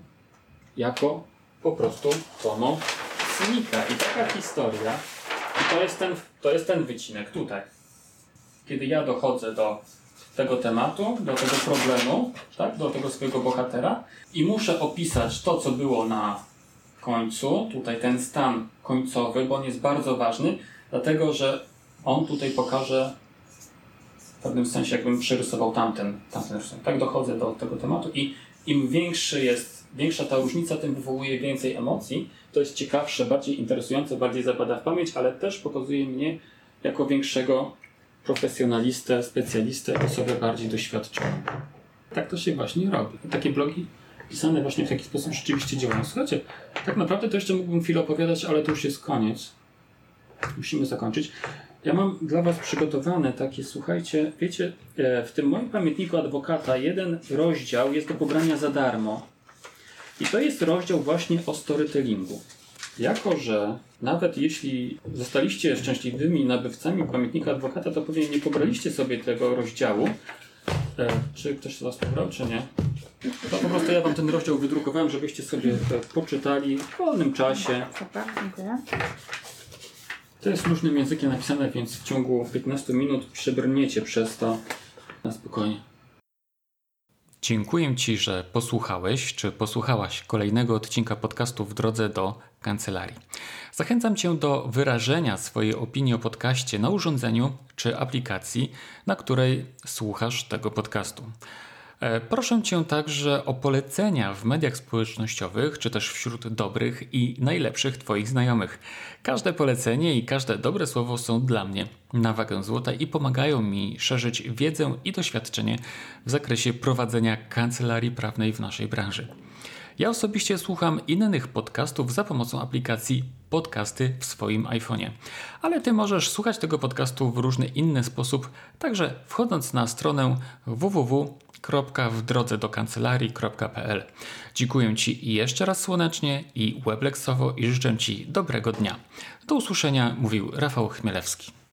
jako po prostu pomocnika. I taka historia, to jest ten, to jest ten wycinek tutaj. Kiedy ja dochodzę do tego tematu, do tego problemu, tak, do tego swojego bohatera i muszę opisać to, co było na końcu, tutaj ten stan końcowy, bo on jest bardzo ważny, dlatego że on tutaj pokaże w pewnym sensie, jakbym przerysował tamten, tamten rysunek. Tak dochodzę do tego tematu i im większy jest, większa ta różnica, tym wywołuje więcej emocji. To jest ciekawsze, bardziej interesujące, bardziej zapada w pamięć, ale też pokazuje mnie jako większego profesjonalistę, specjalistę, osobę bardziej doświadczoną. Tak to się właśnie robi. Takie blogi pisane właśnie w taki sposób rzeczywiście działają. Słuchajcie, tak naprawdę to jeszcze mógłbym chwilę opowiadać, ale to już jest koniec. Musimy zakończyć. Ja mam dla Was przygotowane takie, słuchajcie, wiecie, e, w tym moim pamiętniku adwokata jeden rozdział jest do pobrania za darmo. I to jest rozdział właśnie o storytellingu. Jako, że nawet jeśli zostaliście szczęśliwymi nabywcami pamiętnika adwokata, to pewnie nie pobraliście sobie tego rozdziału. E, czy ktoś z Was pobrał, czy nie? To po prostu ja Wam ten rozdział wydrukowałem, żebyście sobie to poczytali w wolnym czasie. Super, dziękuję. To jest różnym językiem napisane, więc w ciągu 15 minut przebrniecie przez to na spokojnie. Dziękuję Ci, że posłuchałeś czy posłuchałaś kolejnego odcinka podcastu w drodze do kancelarii. Zachęcam Cię do wyrażenia swojej opinii o podcaście na urządzeniu czy aplikacji, na której słuchasz tego podcastu. E, Proszę Cię także o polecenia w mediach społecznościowych, czy też wśród dobrych i najlepszych Twoich znajomych. Każde polecenie i każde dobre słowo są dla mnie na wagę złota i pomagają mi szerzyć wiedzę i doświadczenie w zakresie prowadzenia kancelarii prawnej w naszej branży. Ja osobiście słucham innych podcastów za pomocą aplikacji Podcasty w swoim iPhone'ie. Ale Ty możesz słuchać tego podcastu w różny inny sposób, także wchodząc na stronę www.wdrodzedokancelarii.pl. Dziękuję Ci jeszcze raz słonecznie i webleksowo i życzę Ci dobrego dnia. Do usłyszenia, mówił Rafał Chmielewski.